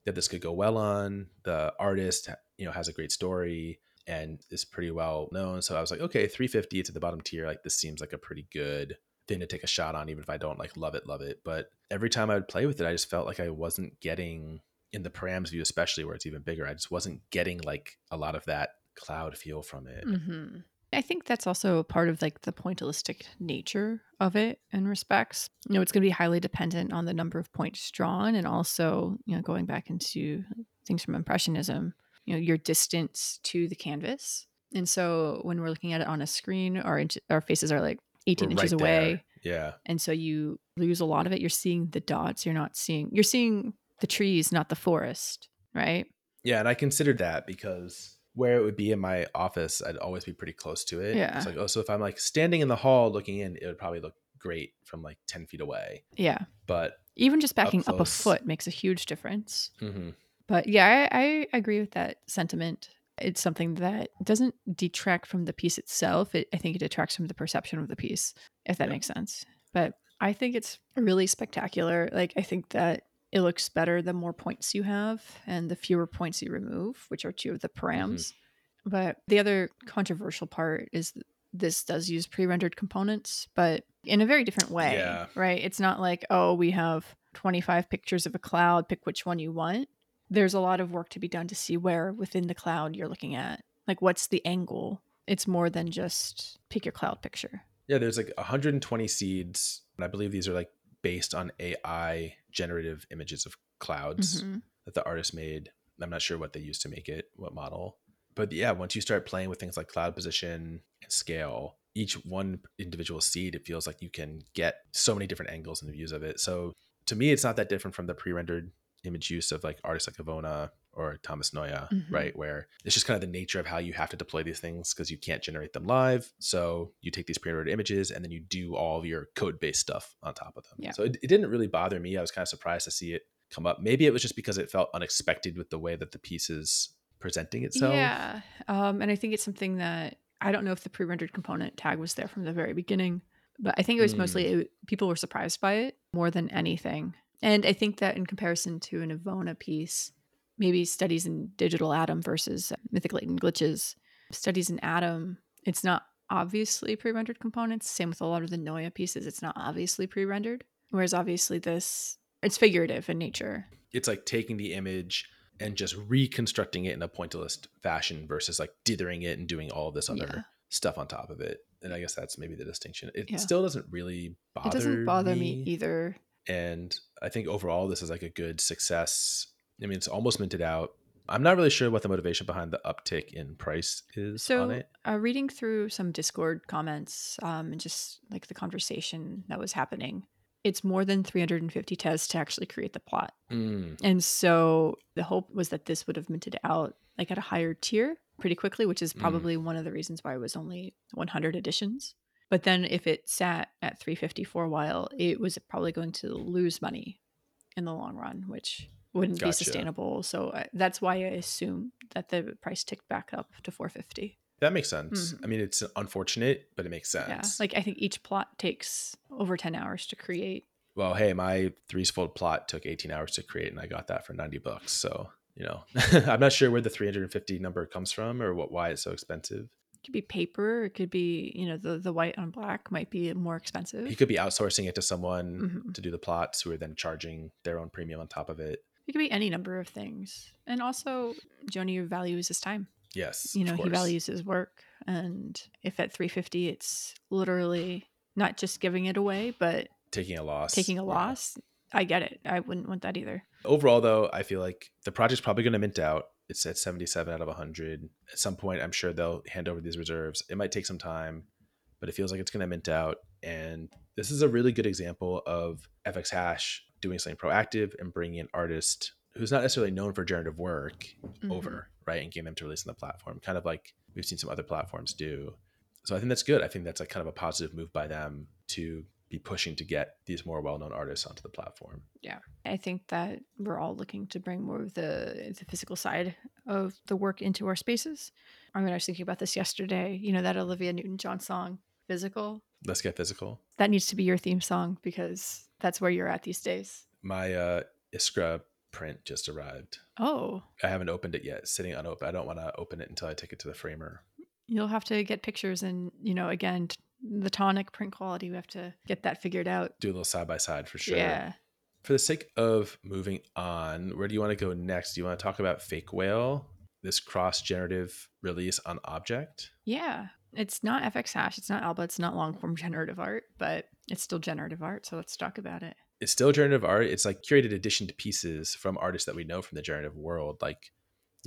that this could go well on. The artist, you know, has a great story and is pretty well known. So I was like, okay, 350, it's at the bottom tier. Like this seems like a pretty good thing to take a shot on, even if I don't like love it, love it. But every time I would play with it, I just felt like I wasn't getting in the params view, especially where it's even bigger. I just wasn't getting like a lot of that cloud feel from it. Mm-hmm. I think that's also part of like the pointillistic nature of it in respects. You know, it's going to be highly dependent on the number of points drawn and also, you know, going back into things from impressionism, you know, your distance to the canvas. And so when we're looking at it on a screen, our our faces are like 18 we're inches right away. Yeah. And so you lose a lot of it. You're seeing the dots, you're not seeing you're seeing the trees, not the forest, right? Yeah, and I considered that because where it would be in my office, I'd always be pretty close to it. Yeah. It's like, oh, so if I'm like standing in the hall looking in, it would probably look great from like 10 feet away. Yeah. But even just backing up, up a foot makes a huge difference. Mm-hmm. But yeah, I, I, agree with that sentiment. It's something that doesn't detract from the piece itself. It, I think it detracts from the perception of the piece, if that yeah. makes sense. But I think it's really spectacular. Like, I think that it looks better the more points you have and the fewer points you remove, which are two of the params. Mm-hmm. But the other controversial part is this does use pre-rendered components, but in a very different way, yeah. right? It's not like, oh, we have 25 pictures of a cloud, pick which one you want. There's a lot of work to be done to see where within the cloud you're looking at. Like what's the angle? It's more than just pick your cloud picture. Yeah, there's like 120 seeds, and I believe these are like based on AI generative images of clouds mm-hmm. that the artist made. I'm not sure what they used to make it, what model. But yeah, once you start playing with things like cloud position and scale, each one individual seed, it feels like you can get so many different angles and views of it. So to me, it's not that different from the pre-rendered image use of like artists like Ivona or Thomas Noya, mm-hmm. right? Where it's just kind of the nature of how you have to deploy these things because you can't generate them live. So you take these pre-rendered images and then you do all of your code-based stuff on top of them. Yeah. So it, it didn't really bother me. I was kind of surprised to see it come up. Maybe it was just because it felt unexpected with the way that the piece is presenting itself. Yeah. Um, and I think it's something that I don't know if the pre-rendered component tag was there from the very beginning, But I think it was Mm. mostly it, people were surprised by it more than anything. And I think that in comparison to an Ivona piece, maybe studies in digital Atom versus Mythic Latent glitches, studies in Atom, it's not obviously pre-rendered components. Same with a lot of the Noya pieces, it's not obviously pre-rendered. Whereas obviously this, it's figurative in nature. It's like taking the image and just reconstructing it in a pointillist fashion versus like dithering it and doing all of this other Yeah. stuff on top of it. And I guess that's maybe the distinction. It Yeah. still doesn't really bother it doesn't bother me either. and I think overall this is like a good success. I mean, it's almost minted out. I'm not really sure what the motivation behind the uptick in price is So, on it. uh, reading through some Discord comments um, and just like the conversation that was happening, it's more than 350 tez to actually create the plot. Mm, And so the hope was that this would have minted out like at a higher tier pretty quickly, which is Mm. probably one of the reasons why it was only 100 editions. But then if it sat at 350 for a while, it was probably going to lose money in the long run, which wouldn't be sustainable. So uh, that's why I assume that the price ticked back up to 450. that makes sense. Mhm. I mean, it's unfortunate, but it makes sense. Yeah. Like I think each plot takes over 10 hours to create. well, hey, my threefold plot took 18 hours to create, and I got that for 90 bucks. So, you know, <laughs> I'm not sure where the 350 number comes from or what why it's so expensive. It could be paper, it could be, you know, the the white on black might be more expensive. He could be outsourcing it to someone Mhm. to do the plots who are then charging their own premium on top of it. It could be any number of things. And also, Joanie values his time. Yes. You know, he values his work. And if at 350 it's literally not just giving it away, but taking a loss. taking a Yeah. loss, I get it. I wouldn't want that either. Overall, though, I feel like the project's probably going to mint out. It's at 77 out of 100. At some point, I'm sure they'll hand over these reserves. It might take some time, but it feels like it's going to mint out. And this is a really good example of FX Hash doing something proactive and bringing an artist who's not necessarily known for generative work Mhm. over, right? And getting them to release on the platform, kind of like we've seen some other platforms do. So I think that's good. I think that's like kind of a positive move by them to be pushing to get these more well-known artists onto the platform. Yeah. I think that we're all looking to bring more of the the physical side of the work into our spaces. I mean, I was thinking about this yesterday. You know that Olivia Newton-John song, "Physical." Let's get physical. That needs to be your theme song because that's where you're at these days. My uh, Iskra print just arrived. Oh, I haven't opened it yet. It's sitting unopened. I don't want to open it until I take it to the framer. you'll have to get pictures, and you know, again, t- the tonic print quality. We have to get that figured out. Do a little side by side for sure. Yeah. For the sake of moving on, where do you want to go next? Do you want to talk about Fakewhale, this cross generative release on objkt? Yeah. It's not FX hash. It's not Alba. It's not long form generative art, but it's still generative art. So let's talk about it. It's still generative art. It's like curated addition to pieces from artists that we know from the generative world, like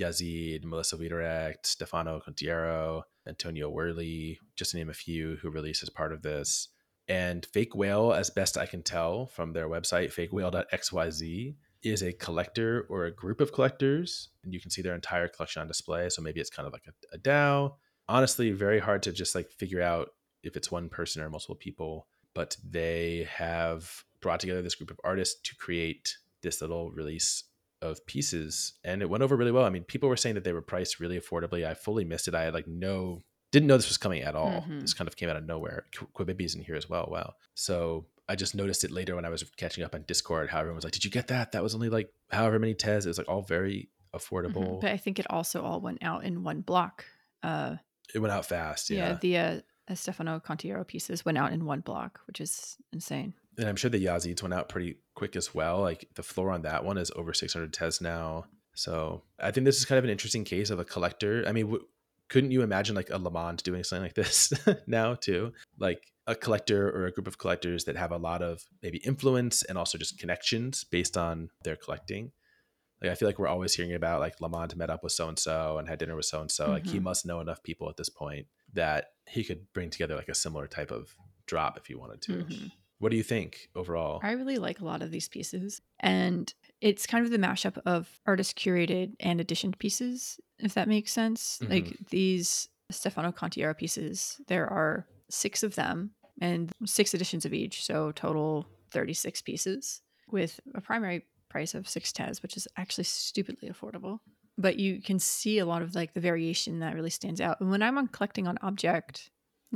Yazid, Melissa Wiederrecht, Stefano Contiero, Antonio Worley, just to name a few who released as part of this. And Fakewhale, as best I can tell from their website, fakewhale.xyz, is a collector or a group of collectors. And you can see their entire collection on display. So maybe it's kind of like a, a DAO. Honestly, very hard to just like figure out if it's one person or multiple people. But they have brought together this group of artists to create this little release of pieces. And it went over really well. I mean, people were saying that they were priced really affordably. I fully missed it. I had like no didn't know this was coming at all. Mhm. This kind of came out of nowhere. Qu- Qubibi's in here as well. Wow. So I just noticed it later when I was catching up on Discord. How everyone was like, "Did you get that? That was only like however many tez." It was like all very Mhm. affordable. But I think it also all went out in one block. Uh, It went out fast. yeah. Yeah. the uh, Uh, Stefano Contiero pieces went out in one block, which is insane. and I'm sure the Yazids went out pretty quick as well. Like the floor on that one is over 600 tez now. So I think this is kind of an interesting case of a collector. I mean, w- couldn't you imagine like a Lamont doing something like this <laughs> now too? Like a collector or a group of collectors that have a lot of maybe influence and also just connections based on their collecting. I feel like we're always hearing about like Lamont met up with so and so and had dinner with so and so. Like he Mhm. must know enough people at this point that he could bring together like a similar type of drop if he wanted to. Mhm. What do you think overall? I really like a lot of these pieces. And it's kind of the mashup of artist curated and editioned pieces, if that makes sense. Mhm. Like these Stefano Contiero pieces, there are six of them and six editions of each. So total 36 pieces with a primary price of six tez, which is actually stupidly affordable. But you can see a lot of like the variation that really stands out. And when I'm on collecting on objkt,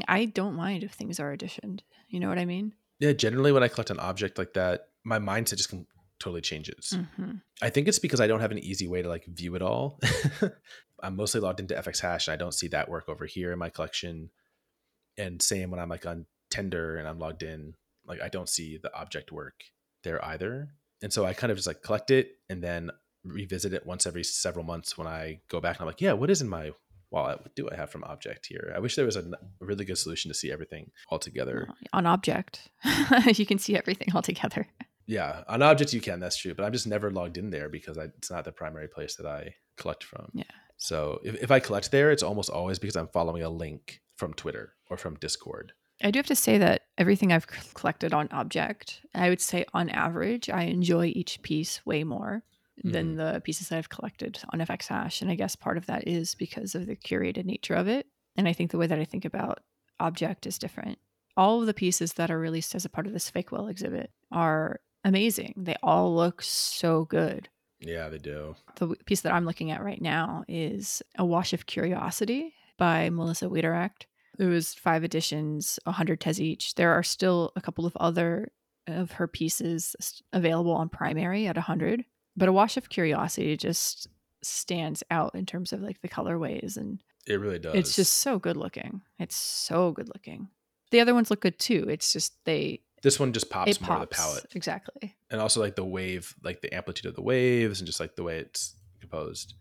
I don't mind if things are editioned. You know what I mean? Yeah, generally when I collect an objkt like that, my mindset just can totally changes. Mm-hmm. I think it's because I don't have an easy way to like view it all. <laughs> I'm mostly logged into FX Hash and I don't see that work over here in my collection. And same when I'm like on Tender and I'm logged in, like I don't see the objkt work there either. And so I kind of just like collect it and then revisit it once every several months when I go back and I'm like, yeah, what is in my wallet? What do I have from objkt here? I wish there was a, really good solution to see everything all together. On objkt, <laughs> you can see everything all together. Yeah, on objkt you can. That's true, but I'm just never logged in there because I, it's not the primary place that I collect from. Yeah. So if, if I collect there, it's almost always because I'm following a link from Twitter or from Discord. I do have to say that everything I've collected on objkt, I would say on average, I enjoy each piece way more than mm-hmm. the pieces that I've collected on FX Hash. And I guess part of that is because of the curated nature of it. And I think the way that I think about objkt is different. All of the pieces that are released as a part of this Fakewhale exhibit are amazing. They all look so good. Yeah, they do. The piece that I'm looking at right now is A Wash of Curiosity by Melissa Wiederrecht. There was five editions, 100 tez each. There are still a couple of other of her pieces available on primary at 100, but A Wash of Curiosity just stands out in terms of like the colorways and It really does. it's just so good looking. It's so good looking. The other ones look good too. It's just they this one just pops it more of the palette, exactly. and also like the wave, like the amplitude of the waves, and just like the way it's composed.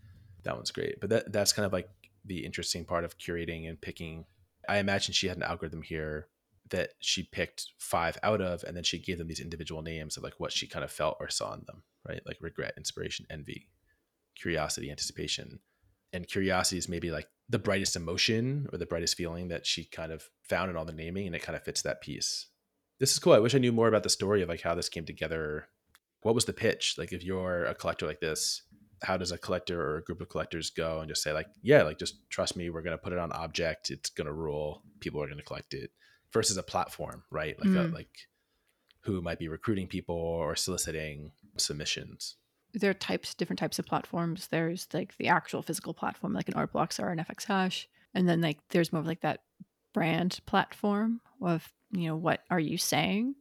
That one's great. But that that's kind of like the interesting part of curating and picking. I imagine she had an algorithm here that she picked five out of, and then she gave them these individual names of like what she kind of felt or saw in them, right? Like regret, inspiration, envy, curiosity, anticipation. And curiosity is maybe like the brightest emotion or the brightest feeling that she kind of found in all the naming, and it kind of fits that piece. This is cool. I wish I knew more about the story of like how this came together. What was the pitch? Like if you're a collector like this, how does a collector or a group of collectors go and just say like, yeah, like just trust me, we're gonna put it on objkt, it's gonna rule, people are gonna collect it, versus a platform, right? Like a, Mm. like who might be recruiting people or soliciting submissions. there are types different types of platforms there's like the actual physical platform like an art blocks or an fx hash and then like there's more of like that brand platform of you know what are you saying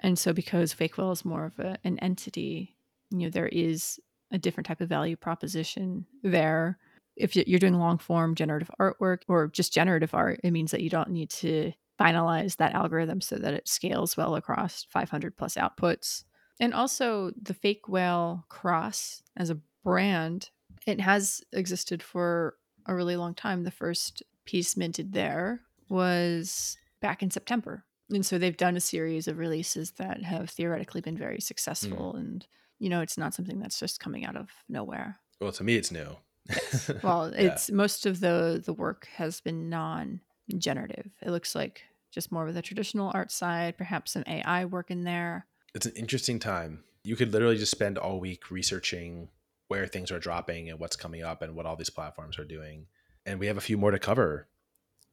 and so because Fakewhale is more of a, an entity you know there is a different type of value proposition there. If you- you're doing long form generative artwork or just generative art it means that you don't need to finalize that algorithm so that it scales well across 500 plus outputs. And also the Fakewhale cross as a brand it has existed for a really long time. The first piece minted there was back in september. And so they've done a series of releases that have theoretically been very hmm. successful and you know it's not something that's just coming out of nowhere Well, to me, it's new. <laughs> well Yeah. it's most of the the work has been non-generative it looks like just more of the traditional art side perhaps some ai work in there it's an interesting time. You could literally just spend all week researching where things are dropping and what's coming up and what all these platforms are doing. And we have a few more to cover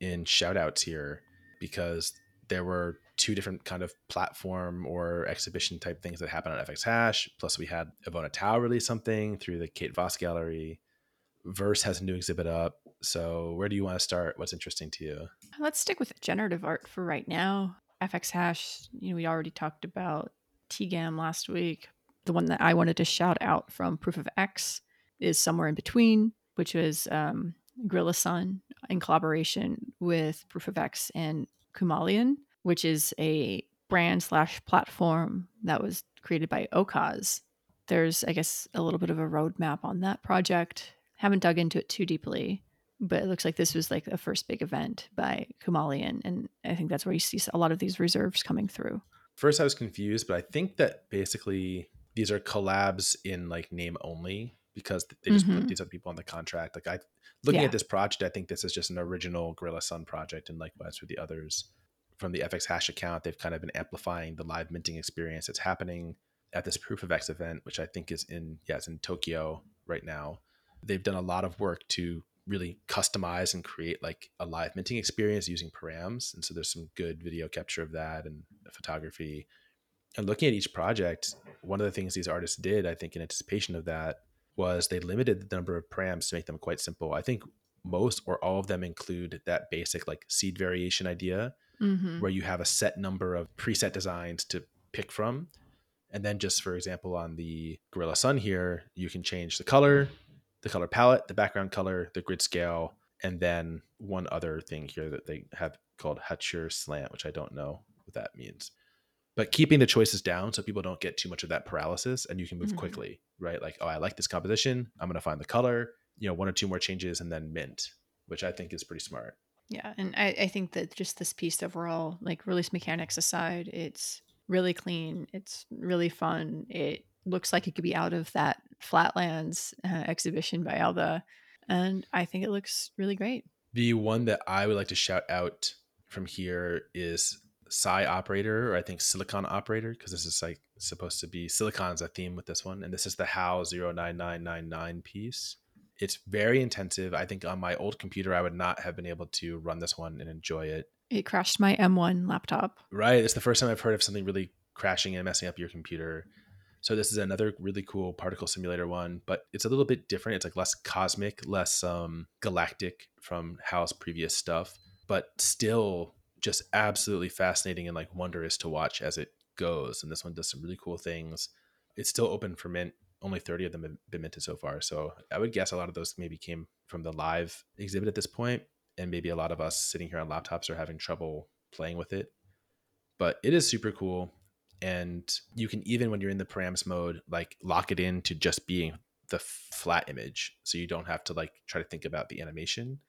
in shout outs here because there were two different kind of platform or exhibition type things that happened on FX Hash. Plus we had Ivona Tau release something through the Kate Vass Gallery. Verse has a new exhibit up. So where do you want to start? What's interesting to you? Let's stick with generative art for right now. FX hash, you know, we already talked about TGAM last week. The one that I wanted to shout out from Proof of X is Somewhere in Between, which was um, GorillaSun in collaboration with Proof of X and Kumalian, which is a brand slash platform that was created by Okaz. There's, I guess, a little bit of a roadmap on that project. Haven't dug into it too deeply, but it looks like this was like the first big event by Kumalian, and I think that's where you see a lot of these reserves coming through. First, I was confused, but I think that basically these are collabs in like name only because they just Mhm. put these other people on the contract. Like I, looking Yeah. at this project, I think this is just an original GorillaSun project, and likewise for the others. From the FX Hash account, they've kind of been amplifying the live minting experience that's happening at this Proof of X event, which I think is in yeah, it's in Tokyo right now. They've done a lot of work to really customize and create like a live minting experience using params, and so there's some good video capture of that and photography and looking at each project, one of the things these artists did, I think, in anticipation of that, was they limited the number of params to make them quite simple. I think most or all of them include that basic like seed variation idea, Mm-hmm. where you have a set number of preset designs to pick from. And then just for example, on the GorillaSun here, you can change the color, the color palette, the background color, the grid scale, and then one other thing here that they have called Hutcher Slant, which I don't know what that means. But keeping the choices down so people don't get too much of that paralysis and you can move Mhm. quickly, right? Like, oh, I like this composition. I'm going to find the color, you know, one or two more changes and then mint, which I think is pretty smart. Yeah, and I, I think that just this piece overall, like release mechanics aside, it's really clean. It's really fun. It looks like it could be out of that Flatlands uh, exhibition by Alba, and I think it looks really great. The one that I would like to shout out from here is Psi Operator, or I think Silicon Operator, because this is like supposed to be Silicon's a theme with this one. And this is the HAL09999 piece. It's very intensive. I think on my old computer, I would not have been able to run this one and enjoy it. It crashed my M1 laptop. Right. It's the first time I've heard of something really crashing and messing up your computer. So this is another really cool particle simulator one, but it's a little bit different. It's like less cosmic, less um, galactic from Hal's previous stuff, but still just absolutely fascinating and like wondrous to watch as it goes. And this one does some really cool things. It's still open for mint. Only 30 of them have been minted so far. So I would guess a lot of those maybe came from the live exhibit at this point, And maybe a lot of us sitting here on laptops are having trouble playing with it. But it is super cool and you can even when you're in the params mode like lock it in to just being the flat image so you don't have to like try to think about the animation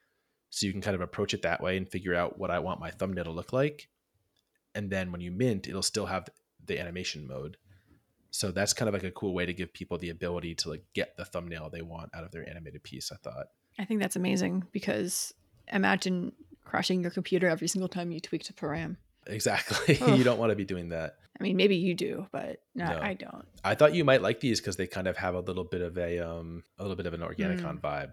so you can kind of approach it that way and figure out what i want my thumbnail to look like and then when you mint it'll still have the animation mode so that's kind of like a cool way to give people the ability to like get the thumbnail they want out of their animated piece i thought I think that's amazing because imagine crashing your computer every single time you tweaked a param. exactly <laughs> Ugh. you don't want to be doing that I mean, maybe you do, but no, No. I don't. I thought you might like these because they kind of have a little bit of a um a little bit of an organicon vibe,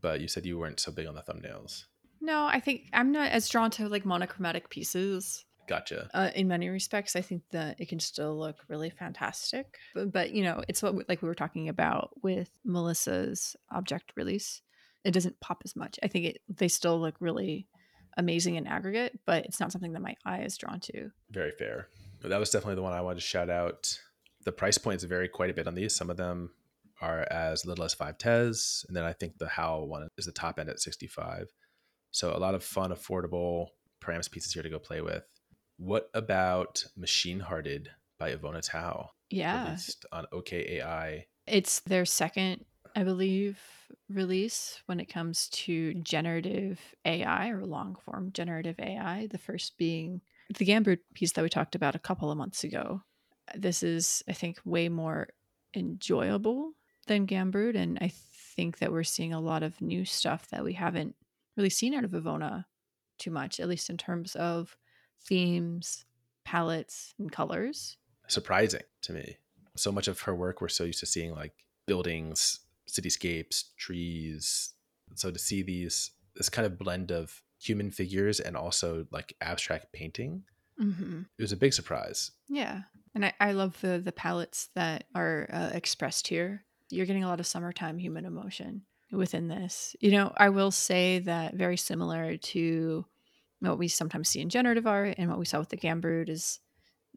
but you said you weren't so big on the thumbnails. No, I think I'm not as drawn to like monochromatic pieces. Gotcha. Uh, in many respects, I think that it can still look really fantastic. But, but you know, it's what we- like we were talking about with Melissa's object release. It doesn't pop as much. I think it they still look really amazing in aggregate, but it's not something that my eye is drawn to. Very fair. That was definitely the one I wanted to shout out. The price points vary quite a bit on these. Some of them are as little as five tez, and then I think the HAL one is the top end at 65. So a lot of fun, affordable params pieces here to go play with. What about Machine Hearted by Ivona Tau? Yeah, Released on OKAI. it's their second, I believe, release when it comes to generative AI or long form generative AI. The first being the Gambrood piece that we talked about a couple of months ago. This is, I think, way more enjoyable than Gambrood, and I think that we're seeing a lot of new stuff that we haven't really seen out of Ivona too much, at least in terms of themes, palettes, and colors. surprising to me. So much of her work we're so used to seeing like buildings, cityscapes, trees. So to see these this kind of blend of human figures and also like abstract painting, Mm-hmm. it was a big surprise. Yeah, and I, I love the the palettes that are uh, expressed here. You're getting a lot of summertime human emotion within this. You know, I will say that very similar to what we sometimes see in generative art and what we saw with the Gambrood is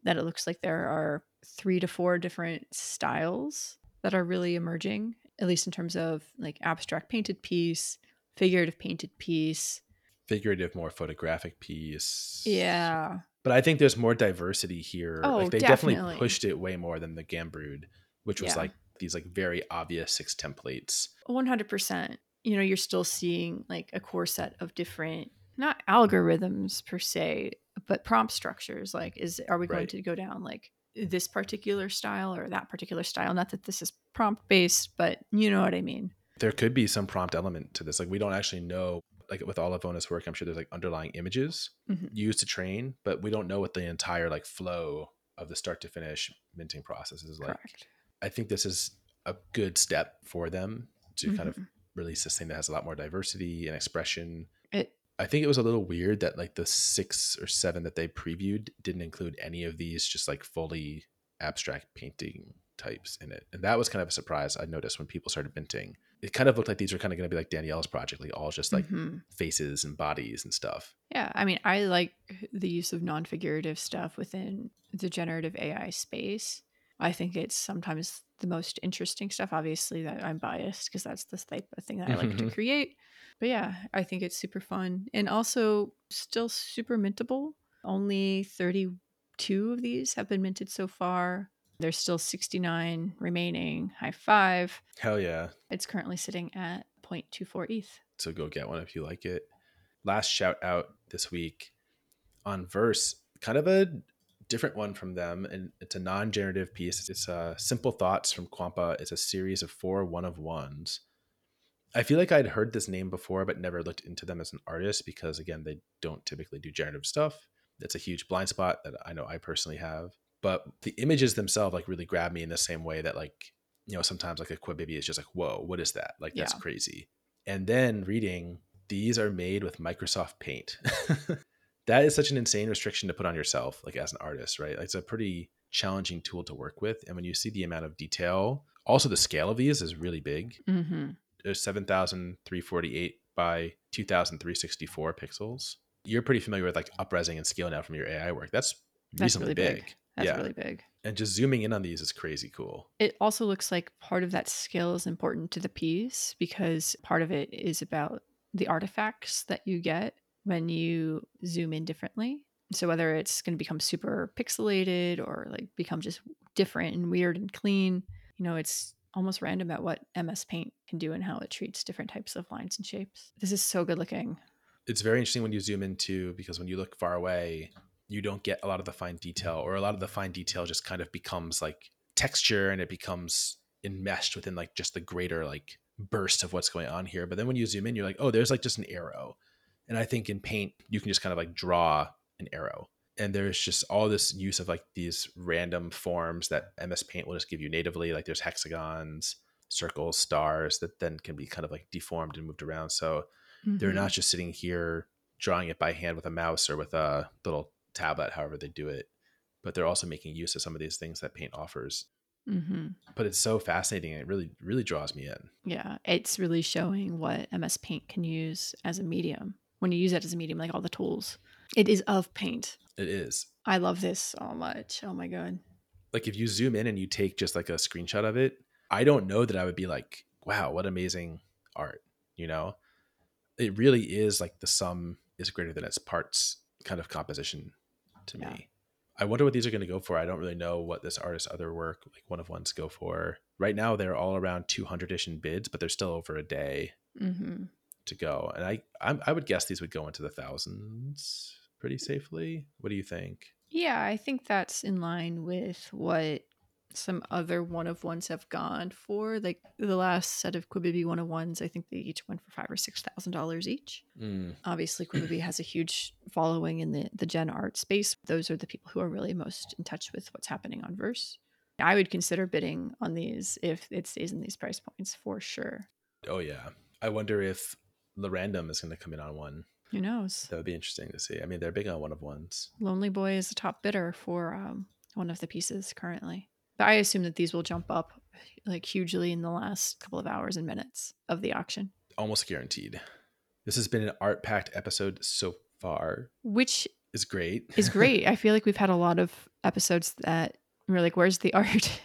that it looks like there are three to four different styles that are really emerging, at least in terms of like abstract painted piece, figurative painted piece. Figurative, more photographic piece. Yeah. But I think there's more diversity here. Oh, like they definitely definitely. pushed it way more than the Gambrood, which was Yeah. like these like very obvious six templates. One hundred percent. You know, you're still seeing like a core set of different, not algorithms per se, but prompt structures. Like, is are we going Right. to go down like this particular style or that particular style? Not that this is prompt based, but you know what I mean. there could be some prompt element to this. Like we don't actually know, like with all of Vona's work, I'm sure there's like underlying images Mhm. used to train, but we don't know what the entire like flow of the start to finish minting process is like. Correct. I think this is a good step for them to kind of Mhm. release this thing that has a lot more diversity and expression. It I think it was a little weird that like the six or seven that they previewed didn't include any of these just like fully abstract painting types in it. And that was kind of a surprise I noticed when people started minting. It kind of looked like these were kind of going to be like Danielle's project, like all just like Mhm. faces and bodies and stuff. Yeah, I mean, I like the use of non figurative stuff within the generative AI space. I think it's sometimes the most interesting stuff. Obviously, that I'm biased because that's the type of thing that I like to <laughs> create. But yeah, I think it's super fun and also still super mintable. Only 32 of these have been minted so far. There's still 69 remaining. High five. Hell yeah. It's currently sitting at 0.24 ETH. So go get one if you like it. Last shout out this week on Verse, kind of a different one from them. And it's a non generative piece. It's uh, Simple Thoughts from Khwampa. It's a series of four one of ones. I feel like I'd heard this name before, but never looked into them as an artist because, again, they don't typically do generative stuff. It's a huge blind spot that I know I personally have. But the images themselves like really grab me in the same way that like you know sometimes like a Qubibi is just like whoa what is that like that's Yeah. crazy. And then reading these are made with Microsoft Paint. <laughs> that is such an insane restriction to put on yourself like as an artist right? It's a pretty challenging tool to work with and when you see the amount of detail also the scale of these is really big. Mm-hmm. there's 7348 by 2364 pixels. You're pretty familiar with like upresing and scaling out from your ai work. That's That's reasonably really big, big. That's yeah. really big. and just zooming in on these is crazy cool. It also looks like part of that skill is important to the piece because part of it is about the artifacts that you get when you zoom in differently. So whether it's going to become super pixelated or like become just different and weird and clean, you know, it's almost random at what MS Paint can do and how it treats different types of lines and shapes. This is so good looking. it's very interesting when you zoom into because when you look far away you don't get a lot of the fine detail or a lot of the fine detail just kind of becomes like texture and it becomes enmeshed within like just the greater like burst of what's going on here but then when you zoom in you're like oh there's like just an arrow and i think in paint you can just kind of like draw an arrow and there's just all this use of like these random forms that ms paint will just give you natively like there's hexagons circles stars that then can be kind of like deformed and moved around so they're Mhm. not just sitting here drawing it by hand with a mouse or with a little tablet however they do it but they're also making use of some of these things that paint offers Mhm. but it's so fascinating it really really draws me in Yeah, it's really showing what MS Paint can use as a medium. When you use that as a medium, like all the tools, it is of paint. it is I love this so much. Oh my god. like if you zoom in and you take just like a screenshot of it i don't know that i would be like wow what amazing art you know it really is like the sum is greater than its parts kind of composition to Yeah. me i wonder what these are going to go for i don't really know what this artist's other work like one of ones go for right now they're all around 200ish in bids but they're still over a day hmm to go and i I'm, i would guess these would go into the thousands pretty safely what do you think Yeah, I think that's in line with what some other one of ones have gone for. Like the last set of Qubibi one of ones, I think they each went for five or six thousand dollars each. Mm, Obviously, Qubibi has a huge following in the the Gen art space. Those are the people who are really most in touch with what's happening on Verse. I would consider bidding on these if it stays in these price points for sure. oh yeah i wonder if Le Random is going to come in on one Who knows? That would be interesting to see. I mean, they're big on one of ones. Lonely Boy is the top bidder for um, one of the pieces currently. But I assume that these will jump up like hugely in the last couple of hours and minutes of the auction, Almost guaranteed. This has been an art packed episode so far. which is great. is <laughs> great. I feel like we've had a lot of episodes that we're like, where's the art?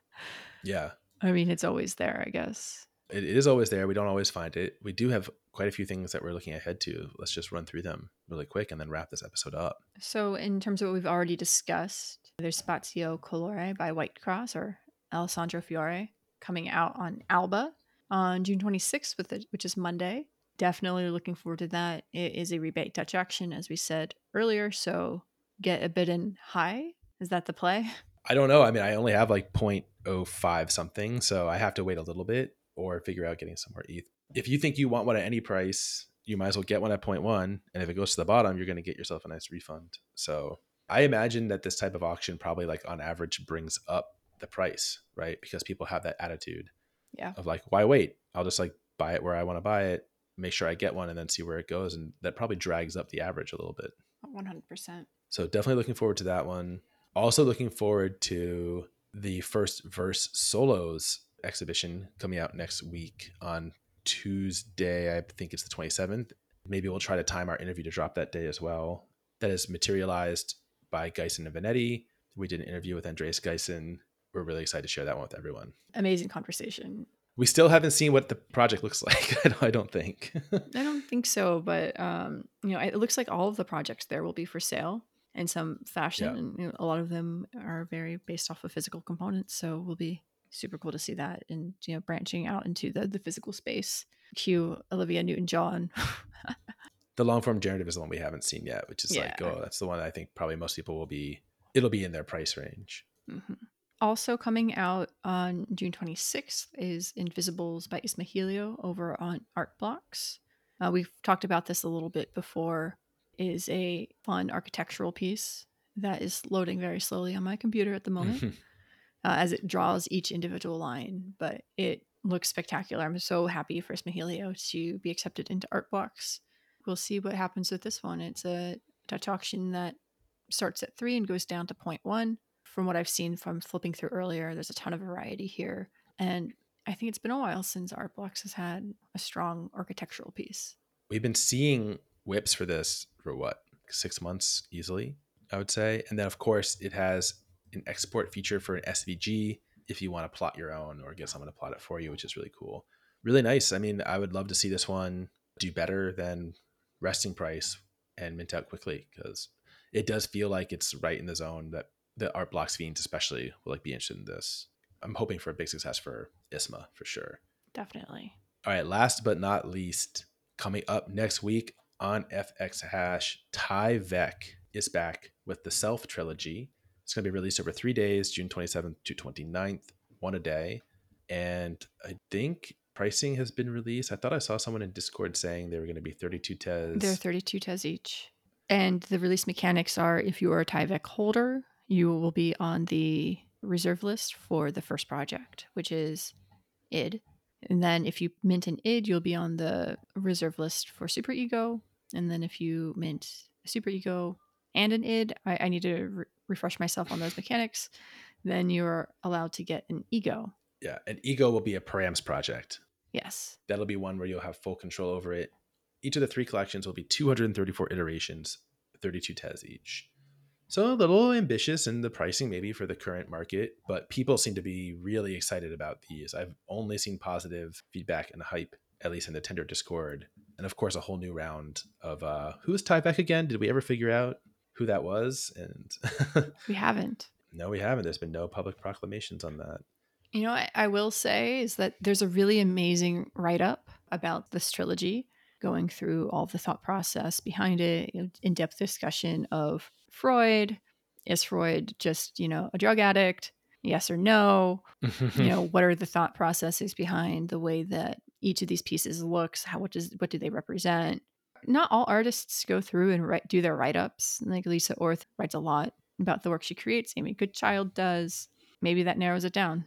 <laughs> yeah. I mean, it's always there, I guess. It, is always there. We don't always find it. We do have quite a few things that we're looking ahead to. Let's just run through them really quick and then wrap this episode up. So, in terms of what we've already discussed, there's Spazio Colore by White Cross or Alessandro Fiore coming out on Alba on June 26th, with it, which is Monday. Definitely looking forward to that. It is a rebate Dutch auction, as we said earlier. So, get a bid in high. Is that the play? <laughs> I don't know. I mean, I only have like 0.05 something, so I have to wait a little bit or figure out getting some more ETH. If you think you want one at any price, you might as well get one at 0.1. And if it goes to the bottom, you're going to get yourself a nice refund. So I imagine that this type of auction probably, like on average, brings up the price, right? Because people have that attitude Yeah. of like, why wait? I'll just like buy it where I want to buy it, make sure I get one, and then see where it goes. And that probably drags up the average a little bit. 100%. So definitely looking forward to that one. Also looking forward to the first verse solos exhibition coming out next week on Tuesday. I think it's the 27th. Maybe we'll try to time our interview to drop that day as well. That is materialized by Gysin and Vanetti. We did an interview with Andreas Gysin. We're really excited to share that one with everyone. Amazing conversation. We still haven't seen what the project looks <laughs> like. I don't think. I don't think so, but um, you know, it looks like all of the projects there will be for sale in some fashion, yeah. and you know, a lot of them are very based off of physical components. So we'll be super cool to see that, and you know, branching out into the the physical space. Cue Olivia Newton John. <laughs> the long form generative is the one we haven't seen yet, which is yeah. like, oh, that's the one I think probably most people will be. It'll be in their price range. Mm-hmm. Also coming out on June 26th is Invisibles by Ismahelio over on Art Blocks. Uh, we've talked about this a little bit before. Is a fun architectural piece that is loading very slowly on my computer at the moment <laughs> uh, as it draws each individual line, but it looks spectacular. I'm so happy for Ismahelio to be accepted into Art Blocks. We'll see what happens with this one. It's a Dutch auction that starts at three and goes down to 0.1 from what I've seen from flipping through earlier, there's a ton of variety here. And I think it's been a while since Art Blocks has had a strong architectural piece. We've been seeing WIPs for this for what, six months easily, I would say. And then, of course, it has an export feature for an SVG if you want to plot your own or get someone to plot it for you, which is really cool. Really nice. I mean, I would love to see this one do better than resting price and mint out quickly because it does feel like it's right in the zone that the art blocks fiends especially will like be interested in this. I'm hoping for a big success for Isma for sure. Definitely. All right, last but not least, coming up next week on FX Hash, Tyvek is back with the Self trilogy. It's going to be released over three days, June 27th to 29th, one a day. And I think pricing has been released. I thought I saw someone in Discord saying they were going to be 32 tez. They're 32 tez each. And the release mechanics are if you are a Tyvek holder, you will be on the reserve list for the first project, which is id. And then if you mint an id, you'll be on the reserve list for super ego. And then if you mint a super ego and an id, I, I need to re- refresh myself on those mechanics. Then you're allowed to get an ego. Yeah, an ego will be a params project. Yes. That'll be one where you'll have full control over it. Each of the three collections will be 234 iterations, 32 tez each. So a little ambitious in the pricing maybe for the current market, but people seem to be really excited about these. I've only seen positive feedback and hype, at least in the tender Discord. And of course, a whole new round of uh, who's Tyvek again? Did we ever figure out who that was? And we haven't. <laughs> No, we haven't. There's been no public proclamations on that. You know, I, I will say is that there's a really amazing write up about this trilogy, going through all the thought process behind it, you know, in depth discussion of Freud? Is Freud just, you know, a drug addict? Yes or no? you know, <laughs> what are the thought processes behind the way that each of these pieces looks? How what does what do they represent? Not all artists go through and write do their write-ups. Like Lisa Orth writes a lot about the work she creates. Amy Goodchild does. Maybe that narrows it down.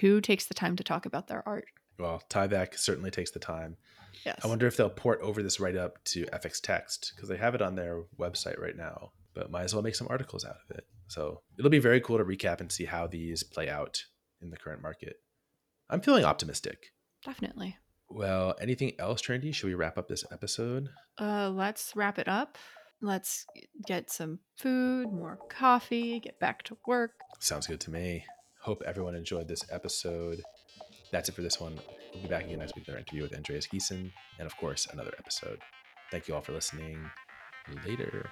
Who takes the time to talk about their art? Well, Tyvek certainly takes the time. Yes. I wonder if they'll port over this write up to FX Text because they have it on their website right now but might as well make some articles out of it. So it'll be very cool to recap and see how these play out in the current market. I'm feeling optimistic. Definitely. Well, anything else, Trinity? Should we wrap up this episode? Uh, let's wrap it up. Let's get some food, more coffee, get back to work. Sounds good to me. Hope everyone enjoyed this episode. That's it for this one. We'll be back again next week with our interview with Andreas Gysin, and of course, another episode. Thank you all for listening. Later.